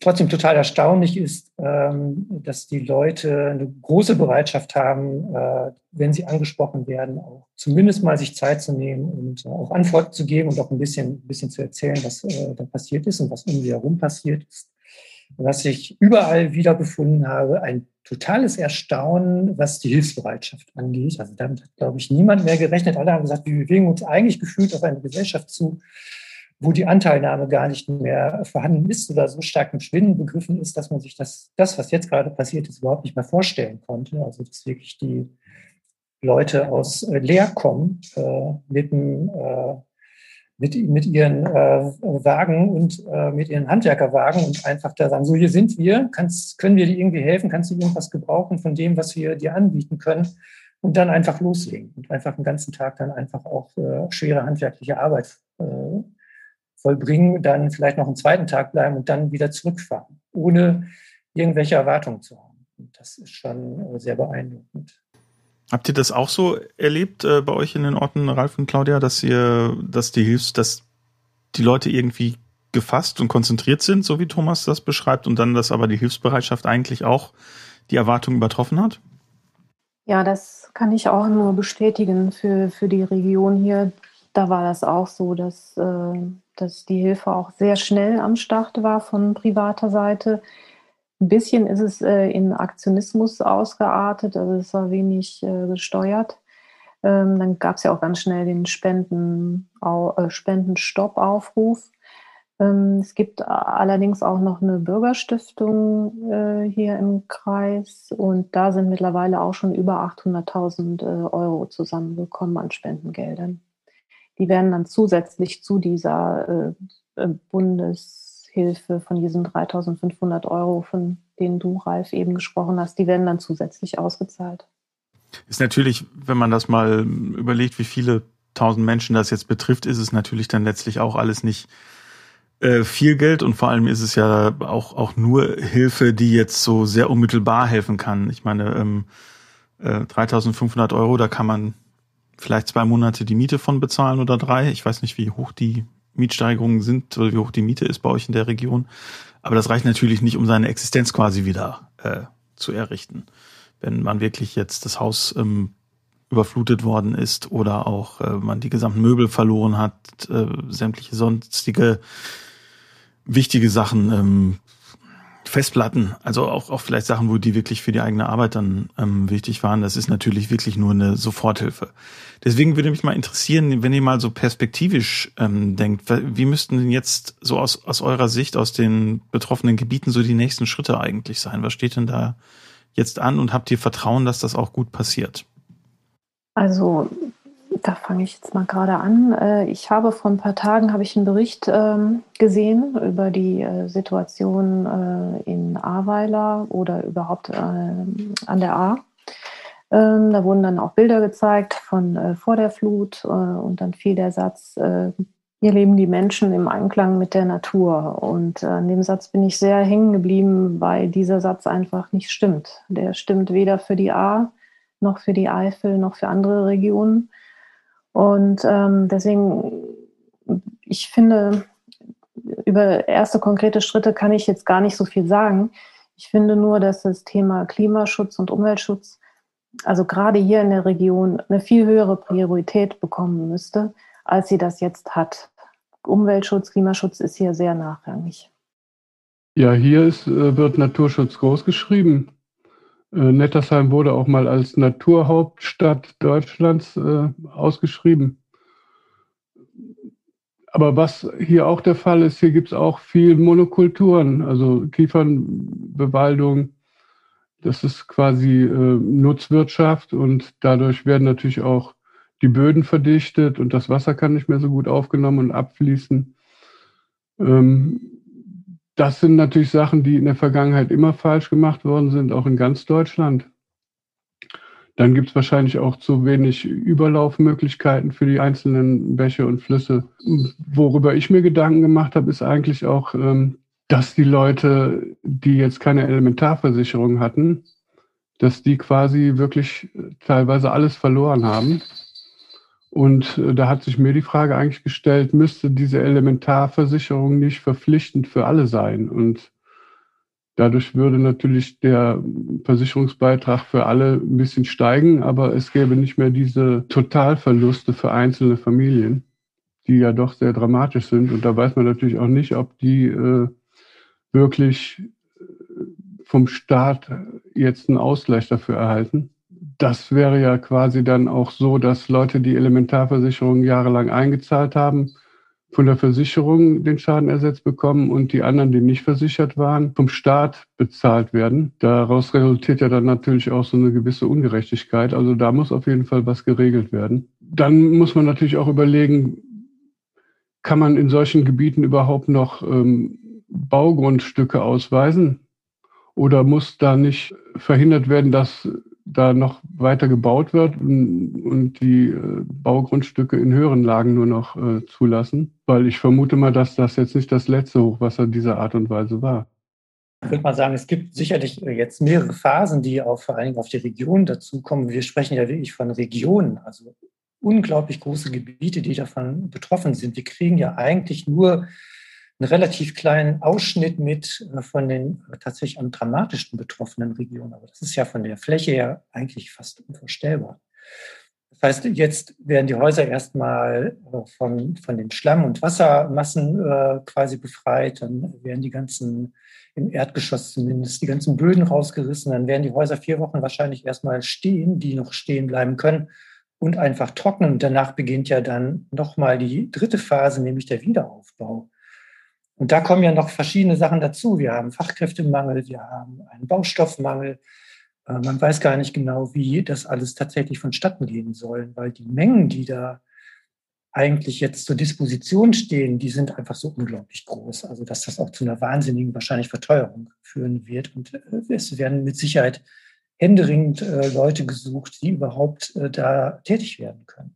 trotzdem total erstaunlich ist, ähm, dass die Leute eine große Bereitschaft haben, äh, wenn sie angesprochen werden, auch zumindest mal sich Zeit zu nehmen und auch Antworten zu geben und auch ein bisschen, ein bisschen zu erzählen, was äh, da passiert ist und was um sie herum passiert ist. Was ich überall wieder gefunden habe, ein totales Erstaunen, was die Hilfsbereitschaft angeht. Also damit hat, glaube ich, niemand mehr gerechnet. Alle haben gesagt, wir bewegen uns eigentlich gefühlt auf eine Gesellschaft zu, wo die Anteilnahme gar nicht mehr vorhanden ist oder so stark im Schwinden begriffen ist, dass man sich das, das, was jetzt gerade passiert ist, überhaupt nicht mehr vorstellen konnte. Also dass wirklich die Leute aus äh, Leer kommen äh, mit, äh, mit, mit ihren äh, Wagen und äh, mit ihren Handwerkerwagen und einfach da sagen, so hier sind wir, kannst, können wir dir irgendwie helfen, kannst du irgendwas gebrauchen von dem, was wir dir anbieten können und dann einfach loslegen und einfach den ganzen Tag dann einfach auch äh, schwere handwerkliche Arbeit vollbringen, dann vielleicht noch einen zweiten Tag bleiben und dann wieder zurückfahren, ohne irgendwelche Erwartungen zu haben. Und das ist schon äh, sehr beeindruckend. Habt ihr das auch so erlebt äh, bei euch in den Orten, Ralf und Claudia, dass ihr, dass die Hilfs, dass die Leute irgendwie gefasst und konzentriert sind, so wie Thomas das beschreibt, und dann, dass aber die Hilfsbereitschaft eigentlich auch die Erwartung übertroffen hat? Ja, das kann ich auch nur bestätigen für, für die Region hier. Da war das auch so, dass äh, dass die Hilfe auch sehr schnell am Start war von privater Seite. Ein bisschen ist es äh, in Aktionismus ausgeartet, also es war wenig äh, gesteuert. Ähm, dann gab es ja auch ganz schnell den Spenden, äh, Spendenstoppaufruf. Ähm, es gibt allerdings auch noch eine Bürgerstiftung äh, hier im Kreis und da sind mittlerweile auch schon über 800.000 äh, Euro zusammengekommen an Spendengeldern. Die werden dann zusätzlich zu dieser äh, äh Bundeshilfe von diesen 3.500 Euro, von denen du, Ralf, eben gesprochen hast, die werden dann zusätzlich ausgezahlt. Ist natürlich, wenn man das mal überlegt, wie viele tausend Menschen das jetzt betrifft, ist es natürlich dann letztlich auch alles nicht äh, viel Geld und vor allem ist es ja auch, auch nur Hilfe, die jetzt so sehr unmittelbar helfen kann. Ich meine, ähm, äh, 3500 Euro, da kann man vielleicht zwei Monate die Miete von bezahlen oder drei. Ich weiß nicht, wie hoch die Mietsteigerungen sind oder wie hoch die Miete ist bei euch in der Region. Aber das reicht natürlich nicht, um seine Existenz quasi wieder äh, zu errichten. Wenn man wirklich jetzt das Haus ähm, überflutet worden ist oder auch äh, man die gesamten Möbel verloren hat, äh, sämtliche sonstige wichtige Sachen, ähm, Festplatten, also auch, auch vielleicht Sachen, wo die wirklich für die eigene Arbeit dann ähm, wichtig waren, das ist natürlich wirklich nur eine Soforthilfe. Deswegen würde mich mal interessieren, wenn ihr mal so perspektivisch ähm, denkt, wie müssten denn jetzt so aus, aus eurer Sicht, aus den betroffenen Gebieten so die nächsten Schritte eigentlich sein? Was steht denn da jetzt an und habt ihr Vertrauen, dass das auch gut passiert? Also da fange ich jetzt mal gerade an. Äh, ich habe vor ein paar Tagen habe ich einen Bericht ähm, gesehen über die äh, Situation äh, in Ahrweiler oder überhaupt an der Ahr. Ähm, da wurden dann auch Bilder gezeigt von vor der Flut und dann fiel der Satz, hier leben die Menschen im Einklang mit der Natur. Und an dem Satz bin ich sehr hängen geblieben, weil dieser Satz einfach nicht stimmt. Der stimmt weder für die Ahr noch für die Eifel noch für andere Regionen. Und ähm, deswegen, ich finde, über erste konkrete Schritte kann ich jetzt gar nicht so viel sagen. Ich finde nur, dass das Thema Klimaschutz und Umweltschutz, also gerade hier in der Region, eine viel höhere Priorität bekommen müsste, als sie das jetzt hat. Umweltschutz, Klimaschutz ist hier sehr nachrangig. Ja, hier ist, äh, wird Naturschutz groß geschrieben. Äh, Nettersheim wurde auch mal als Naturhauptstadt Deutschlands äh, ausgeschrieben. Aber was hier auch der Fall ist, hier gibt es auch viel Monokulturen, also Kiefernbewaldung. Das ist quasi äh, Nutzwirtschaft und dadurch werden natürlich auch die Böden verdichtet und das Wasser kann nicht mehr so gut aufgenommen und abfließen. Ähm, das sind natürlich Sachen, die in der Vergangenheit immer falsch gemacht worden sind, auch in ganz Deutschland. Dann gibt es wahrscheinlich auch zu wenig Überlaufmöglichkeiten für die einzelnen Bäche und Flüsse. Worüber ich mir Gedanken gemacht habe, ist eigentlich auch, ähm, dass die Leute, die jetzt keine Elementarversicherung hatten, dass die quasi wirklich teilweise alles verloren haben. Und äh, da hat sich mir die Frage eigentlich gestellt, müsste diese Elementarversicherung nicht verpflichtend für alle sein? Und dadurch würde natürlich der Versicherungsbeitrag für alle ein bisschen steigen, aber es gäbe nicht mehr diese Totalverluste für einzelne Familien, die ja doch sehr dramatisch sind. Und da weiß man natürlich auch nicht, ob die äh, wirklich äh, vom Staat jetzt einen Ausgleich dafür erhalten das wäre ja quasi dann auch so, dass Leute, die Elementarversicherung jahrelang eingezahlt haben, von der Versicherung den Schaden ersetzt bekommen und die anderen, die nicht versichert waren, vom Staat bezahlt werden. Daraus resultiert ja dann natürlich auch so eine gewisse Ungerechtigkeit. Also da muss auf jeden Fall was geregelt werden. Dann muss man natürlich auch überlegen, kann man in solchen Gebieten überhaupt noch ähm, Baugrundstücke ausweisen? Oder muss da nicht verhindert werden, dass da noch weiter gebaut wird und, die äh, Baugrundstücke in höheren Lagen nur noch äh, zulassen, weil ich vermute mal, dass das jetzt nicht das letzte Hochwasser dieser Art und Weise war. Ich würde mal sagen, es gibt sicherlich jetzt mehrere Phasen, die auch vor allen Dingen auf die Region dazukommen. Wir sprechen ja wirklich von Regionen, also unglaublich große Gebiete, die davon betroffen sind. Wir kriegen ja eigentlich nur einen relativ kleinen Ausschnitt mit äh, von den äh, tatsächlich am dramatischsten betroffenen Regionen. Aber das ist ja von der Fläche her eigentlich fast unvorstellbar. Das heißt, jetzt werden die Häuser erstmal äh, von, von den Schlamm- und Wassermassen äh, quasi befreit. Dann werden die ganzen, im Erdgeschoss zumindest, die ganzen Böden rausgerissen. Dann werden die Häuser vier Wochen wahrscheinlich erstmal stehen, die noch stehen bleiben können und einfach trocknen. Und danach beginnt ja dann nochmal die dritte Phase, nämlich der Wiederaufbau. Und da kommen ja noch verschiedene Sachen dazu. Wir haben Fachkräftemangel, wir haben einen Baustoffmangel. Äh, man weiß gar nicht genau, wie das alles tatsächlich vonstatten gehen soll, weil die Mengen, die da eigentlich jetzt zur Disposition stehen, die sind einfach so unglaublich groß. Also, dass das auch zu einer wahnsinnigen wahrscheinlich Verteuerung führen wird. Und äh, es werden mit Sicherheit händeringend äh, Leute gesucht, die überhaupt da tätig werden können.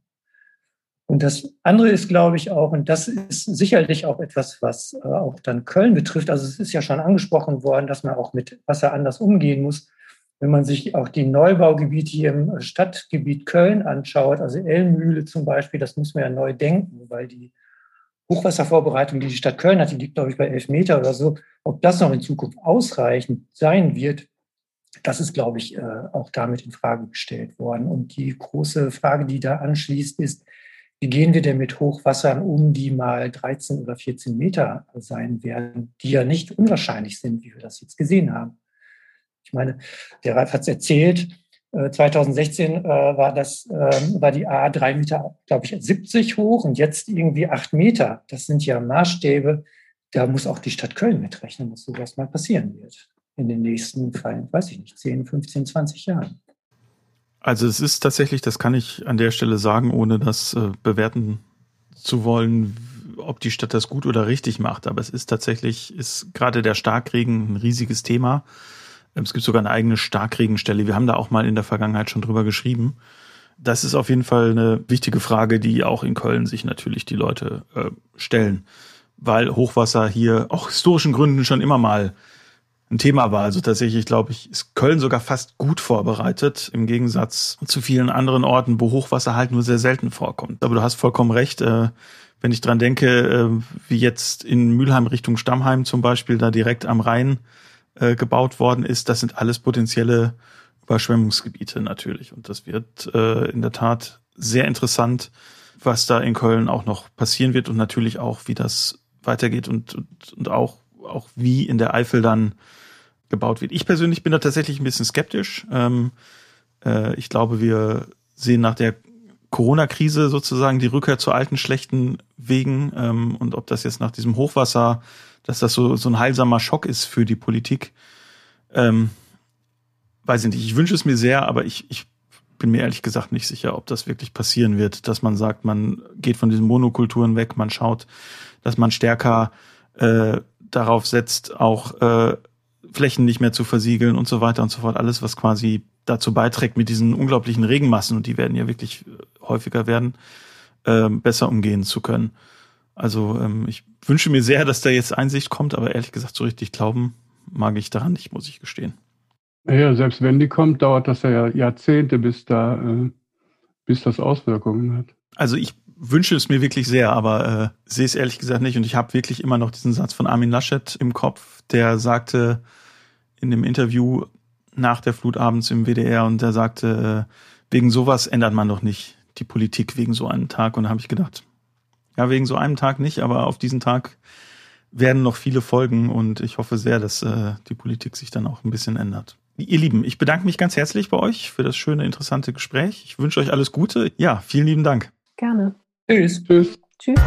Und das andere ist, glaube ich, auch, und das ist sicherlich auch etwas, was äh, auch dann Köln betrifft. Also es ist ja schon angesprochen worden, dass man auch mit Wasser anders umgehen muss. Wenn man sich auch die Neubaugebiete hier im Stadtgebiet Köln anschaut, also Elmühle zum Beispiel, das muss man ja neu denken, weil die Hochwasservorbereitung, die die Stadt Köln hat, die liegt, glaube ich, bei elf Meter oder so. Ob das noch in Zukunft ausreichend sein wird, das ist, glaube ich, äh, auch damit in Frage gestellt worden. Und die große Frage, die da anschließt, ist, wie gehen wir denn mit Hochwassern um, die mal 13 oder 14 Meter sein werden, die ja nicht unwahrscheinlich sind, wie wir das jetzt gesehen haben? Ich meine, der Ralf hat es erzählt, 2016 äh, äh, war das, ähm, war die A 3 Meter, glaube ich, 70 hoch und jetzt irgendwie 8 Meter. Das sind ja Maßstäbe. Da muss auch die Stadt Köln mitrechnen, dass sowas mal passieren wird in den nächsten, weiß ich nicht, 10, 15, 20 Jahren. Also es ist tatsächlich, das kann ich an der Stelle sagen, ohne das äh, bewerten zu wollen, ob die Stadt das gut oder richtig macht. Aber es ist tatsächlich, ist gerade der Starkregen ein riesiges Thema. Ähm, es gibt sogar eine eigene Starkregenstelle. Wir haben da auch mal in der Vergangenheit schon drüber geschrieben. Das ist auf jeden Fall eine wichtige Frage, die auch in Köln sich natürlich die Leute äh, stellen, weil Hochwasser hier auch historischen Gründen schon immer mal ein Thema war. Also tatsächlich, glaube ich, ist Köln sogar fast gut vorbereitet, im Gegensatz zu vielen anderen Orten, wo Hochwasser halt nur sehr selten vorkommt. Aber du hast vollkommen recht, äh, wenn ich dran denke, äh, wie jetzt in Mülheim Richtung Stammheim zum Beispiel, da direkt am Rhein äh, gebaut worden ist, das sind alles potenzielle Überschwemmungsgebiete natürlich. Und das wird in der Tat sehr interessant, was da in Köln auch noch passieren wird und natürlich auch, wie das weitergeht und, und, und auch, auch wie in der Eifel dann gebaut wird. Ich persönlich bin da tatsächlich ein bisschen skeptisch. Ähm, äh, ich glaube, wir sehen nach der Corona-Krise sozusagen die Rückkehr zu alten schlechten Wegen ähm, und ob das jetzt nach diesem Hochwasser, dass das so, so ein heilsamer Schock ist für die Politik, ähm, weiß ich nicht. Ich wünsche es mir sehr, aber ich, ich bin mir ehrlich gesagt nicht sicher, ob das wirklich passieren wird, dass man sagt, man geht von diesen Monokulturen weg, man schaut, dass man stärker äh, darauf setzt, auch äh, Flächen nicht mehr zu versiegeln und so weiter und so fort. Alles, was quasi dazu beiträgt, mit diesen unglaublichen Regenmassen, und die werden ja wirklich äh, häufiger werden, äh, besser umgehen zu können. Also ähm, ich wünsche mir sehr, dass da jetzt Einsicht kommt, aber ehrlich gesagt, so richtig glauben mag ich daran nicht, muss ich gestehen. Ja, selbst wenn die kommt, dauert das ja Jahrzehnte, bis da, äh, bis das Auswirkungen hat. Also ich wünsche es mir wirklich sehr, aber äh, sehe es ehrlich gesagt nicht. Und ich habe wirklich immer noch diesen Satz von Armin Laschet im Kopf, der sagte in dem Interview nach der Flut abends im WDR und der sagte, äh, wegen sowas ändert man doch nicht die Politik wegen so einem Tag. Und da habe ich gedacht, ja, wegen so einem Tag nicht, aber auf diesen Tag werden noch viele folgen und ich hoffe sehr, dass äh, die Politik sich dann auch ein bisschen ändert. Ihr Lieben, ich bedanke mich ganz herzlich bei euch für das schöne, interessante Gespräch. Ich wünsche euch alles Gute. Ja, vielen lieben Dank. Gerne. Tschüss. Tschüss. Tschüss.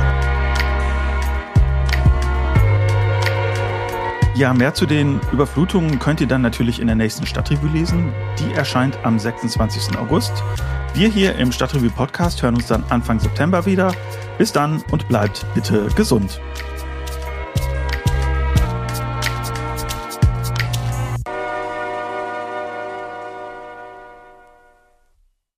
Ja, mehr zu den Überflutungen könnt ihr dann natürlich in der nächsten Stadtrevue lesen. Die erscheint am 26. August. Wir hier im Stadtrevue Podcast hören uns dann Anfang September wieder. Bis dann und bleibt bitte gesund.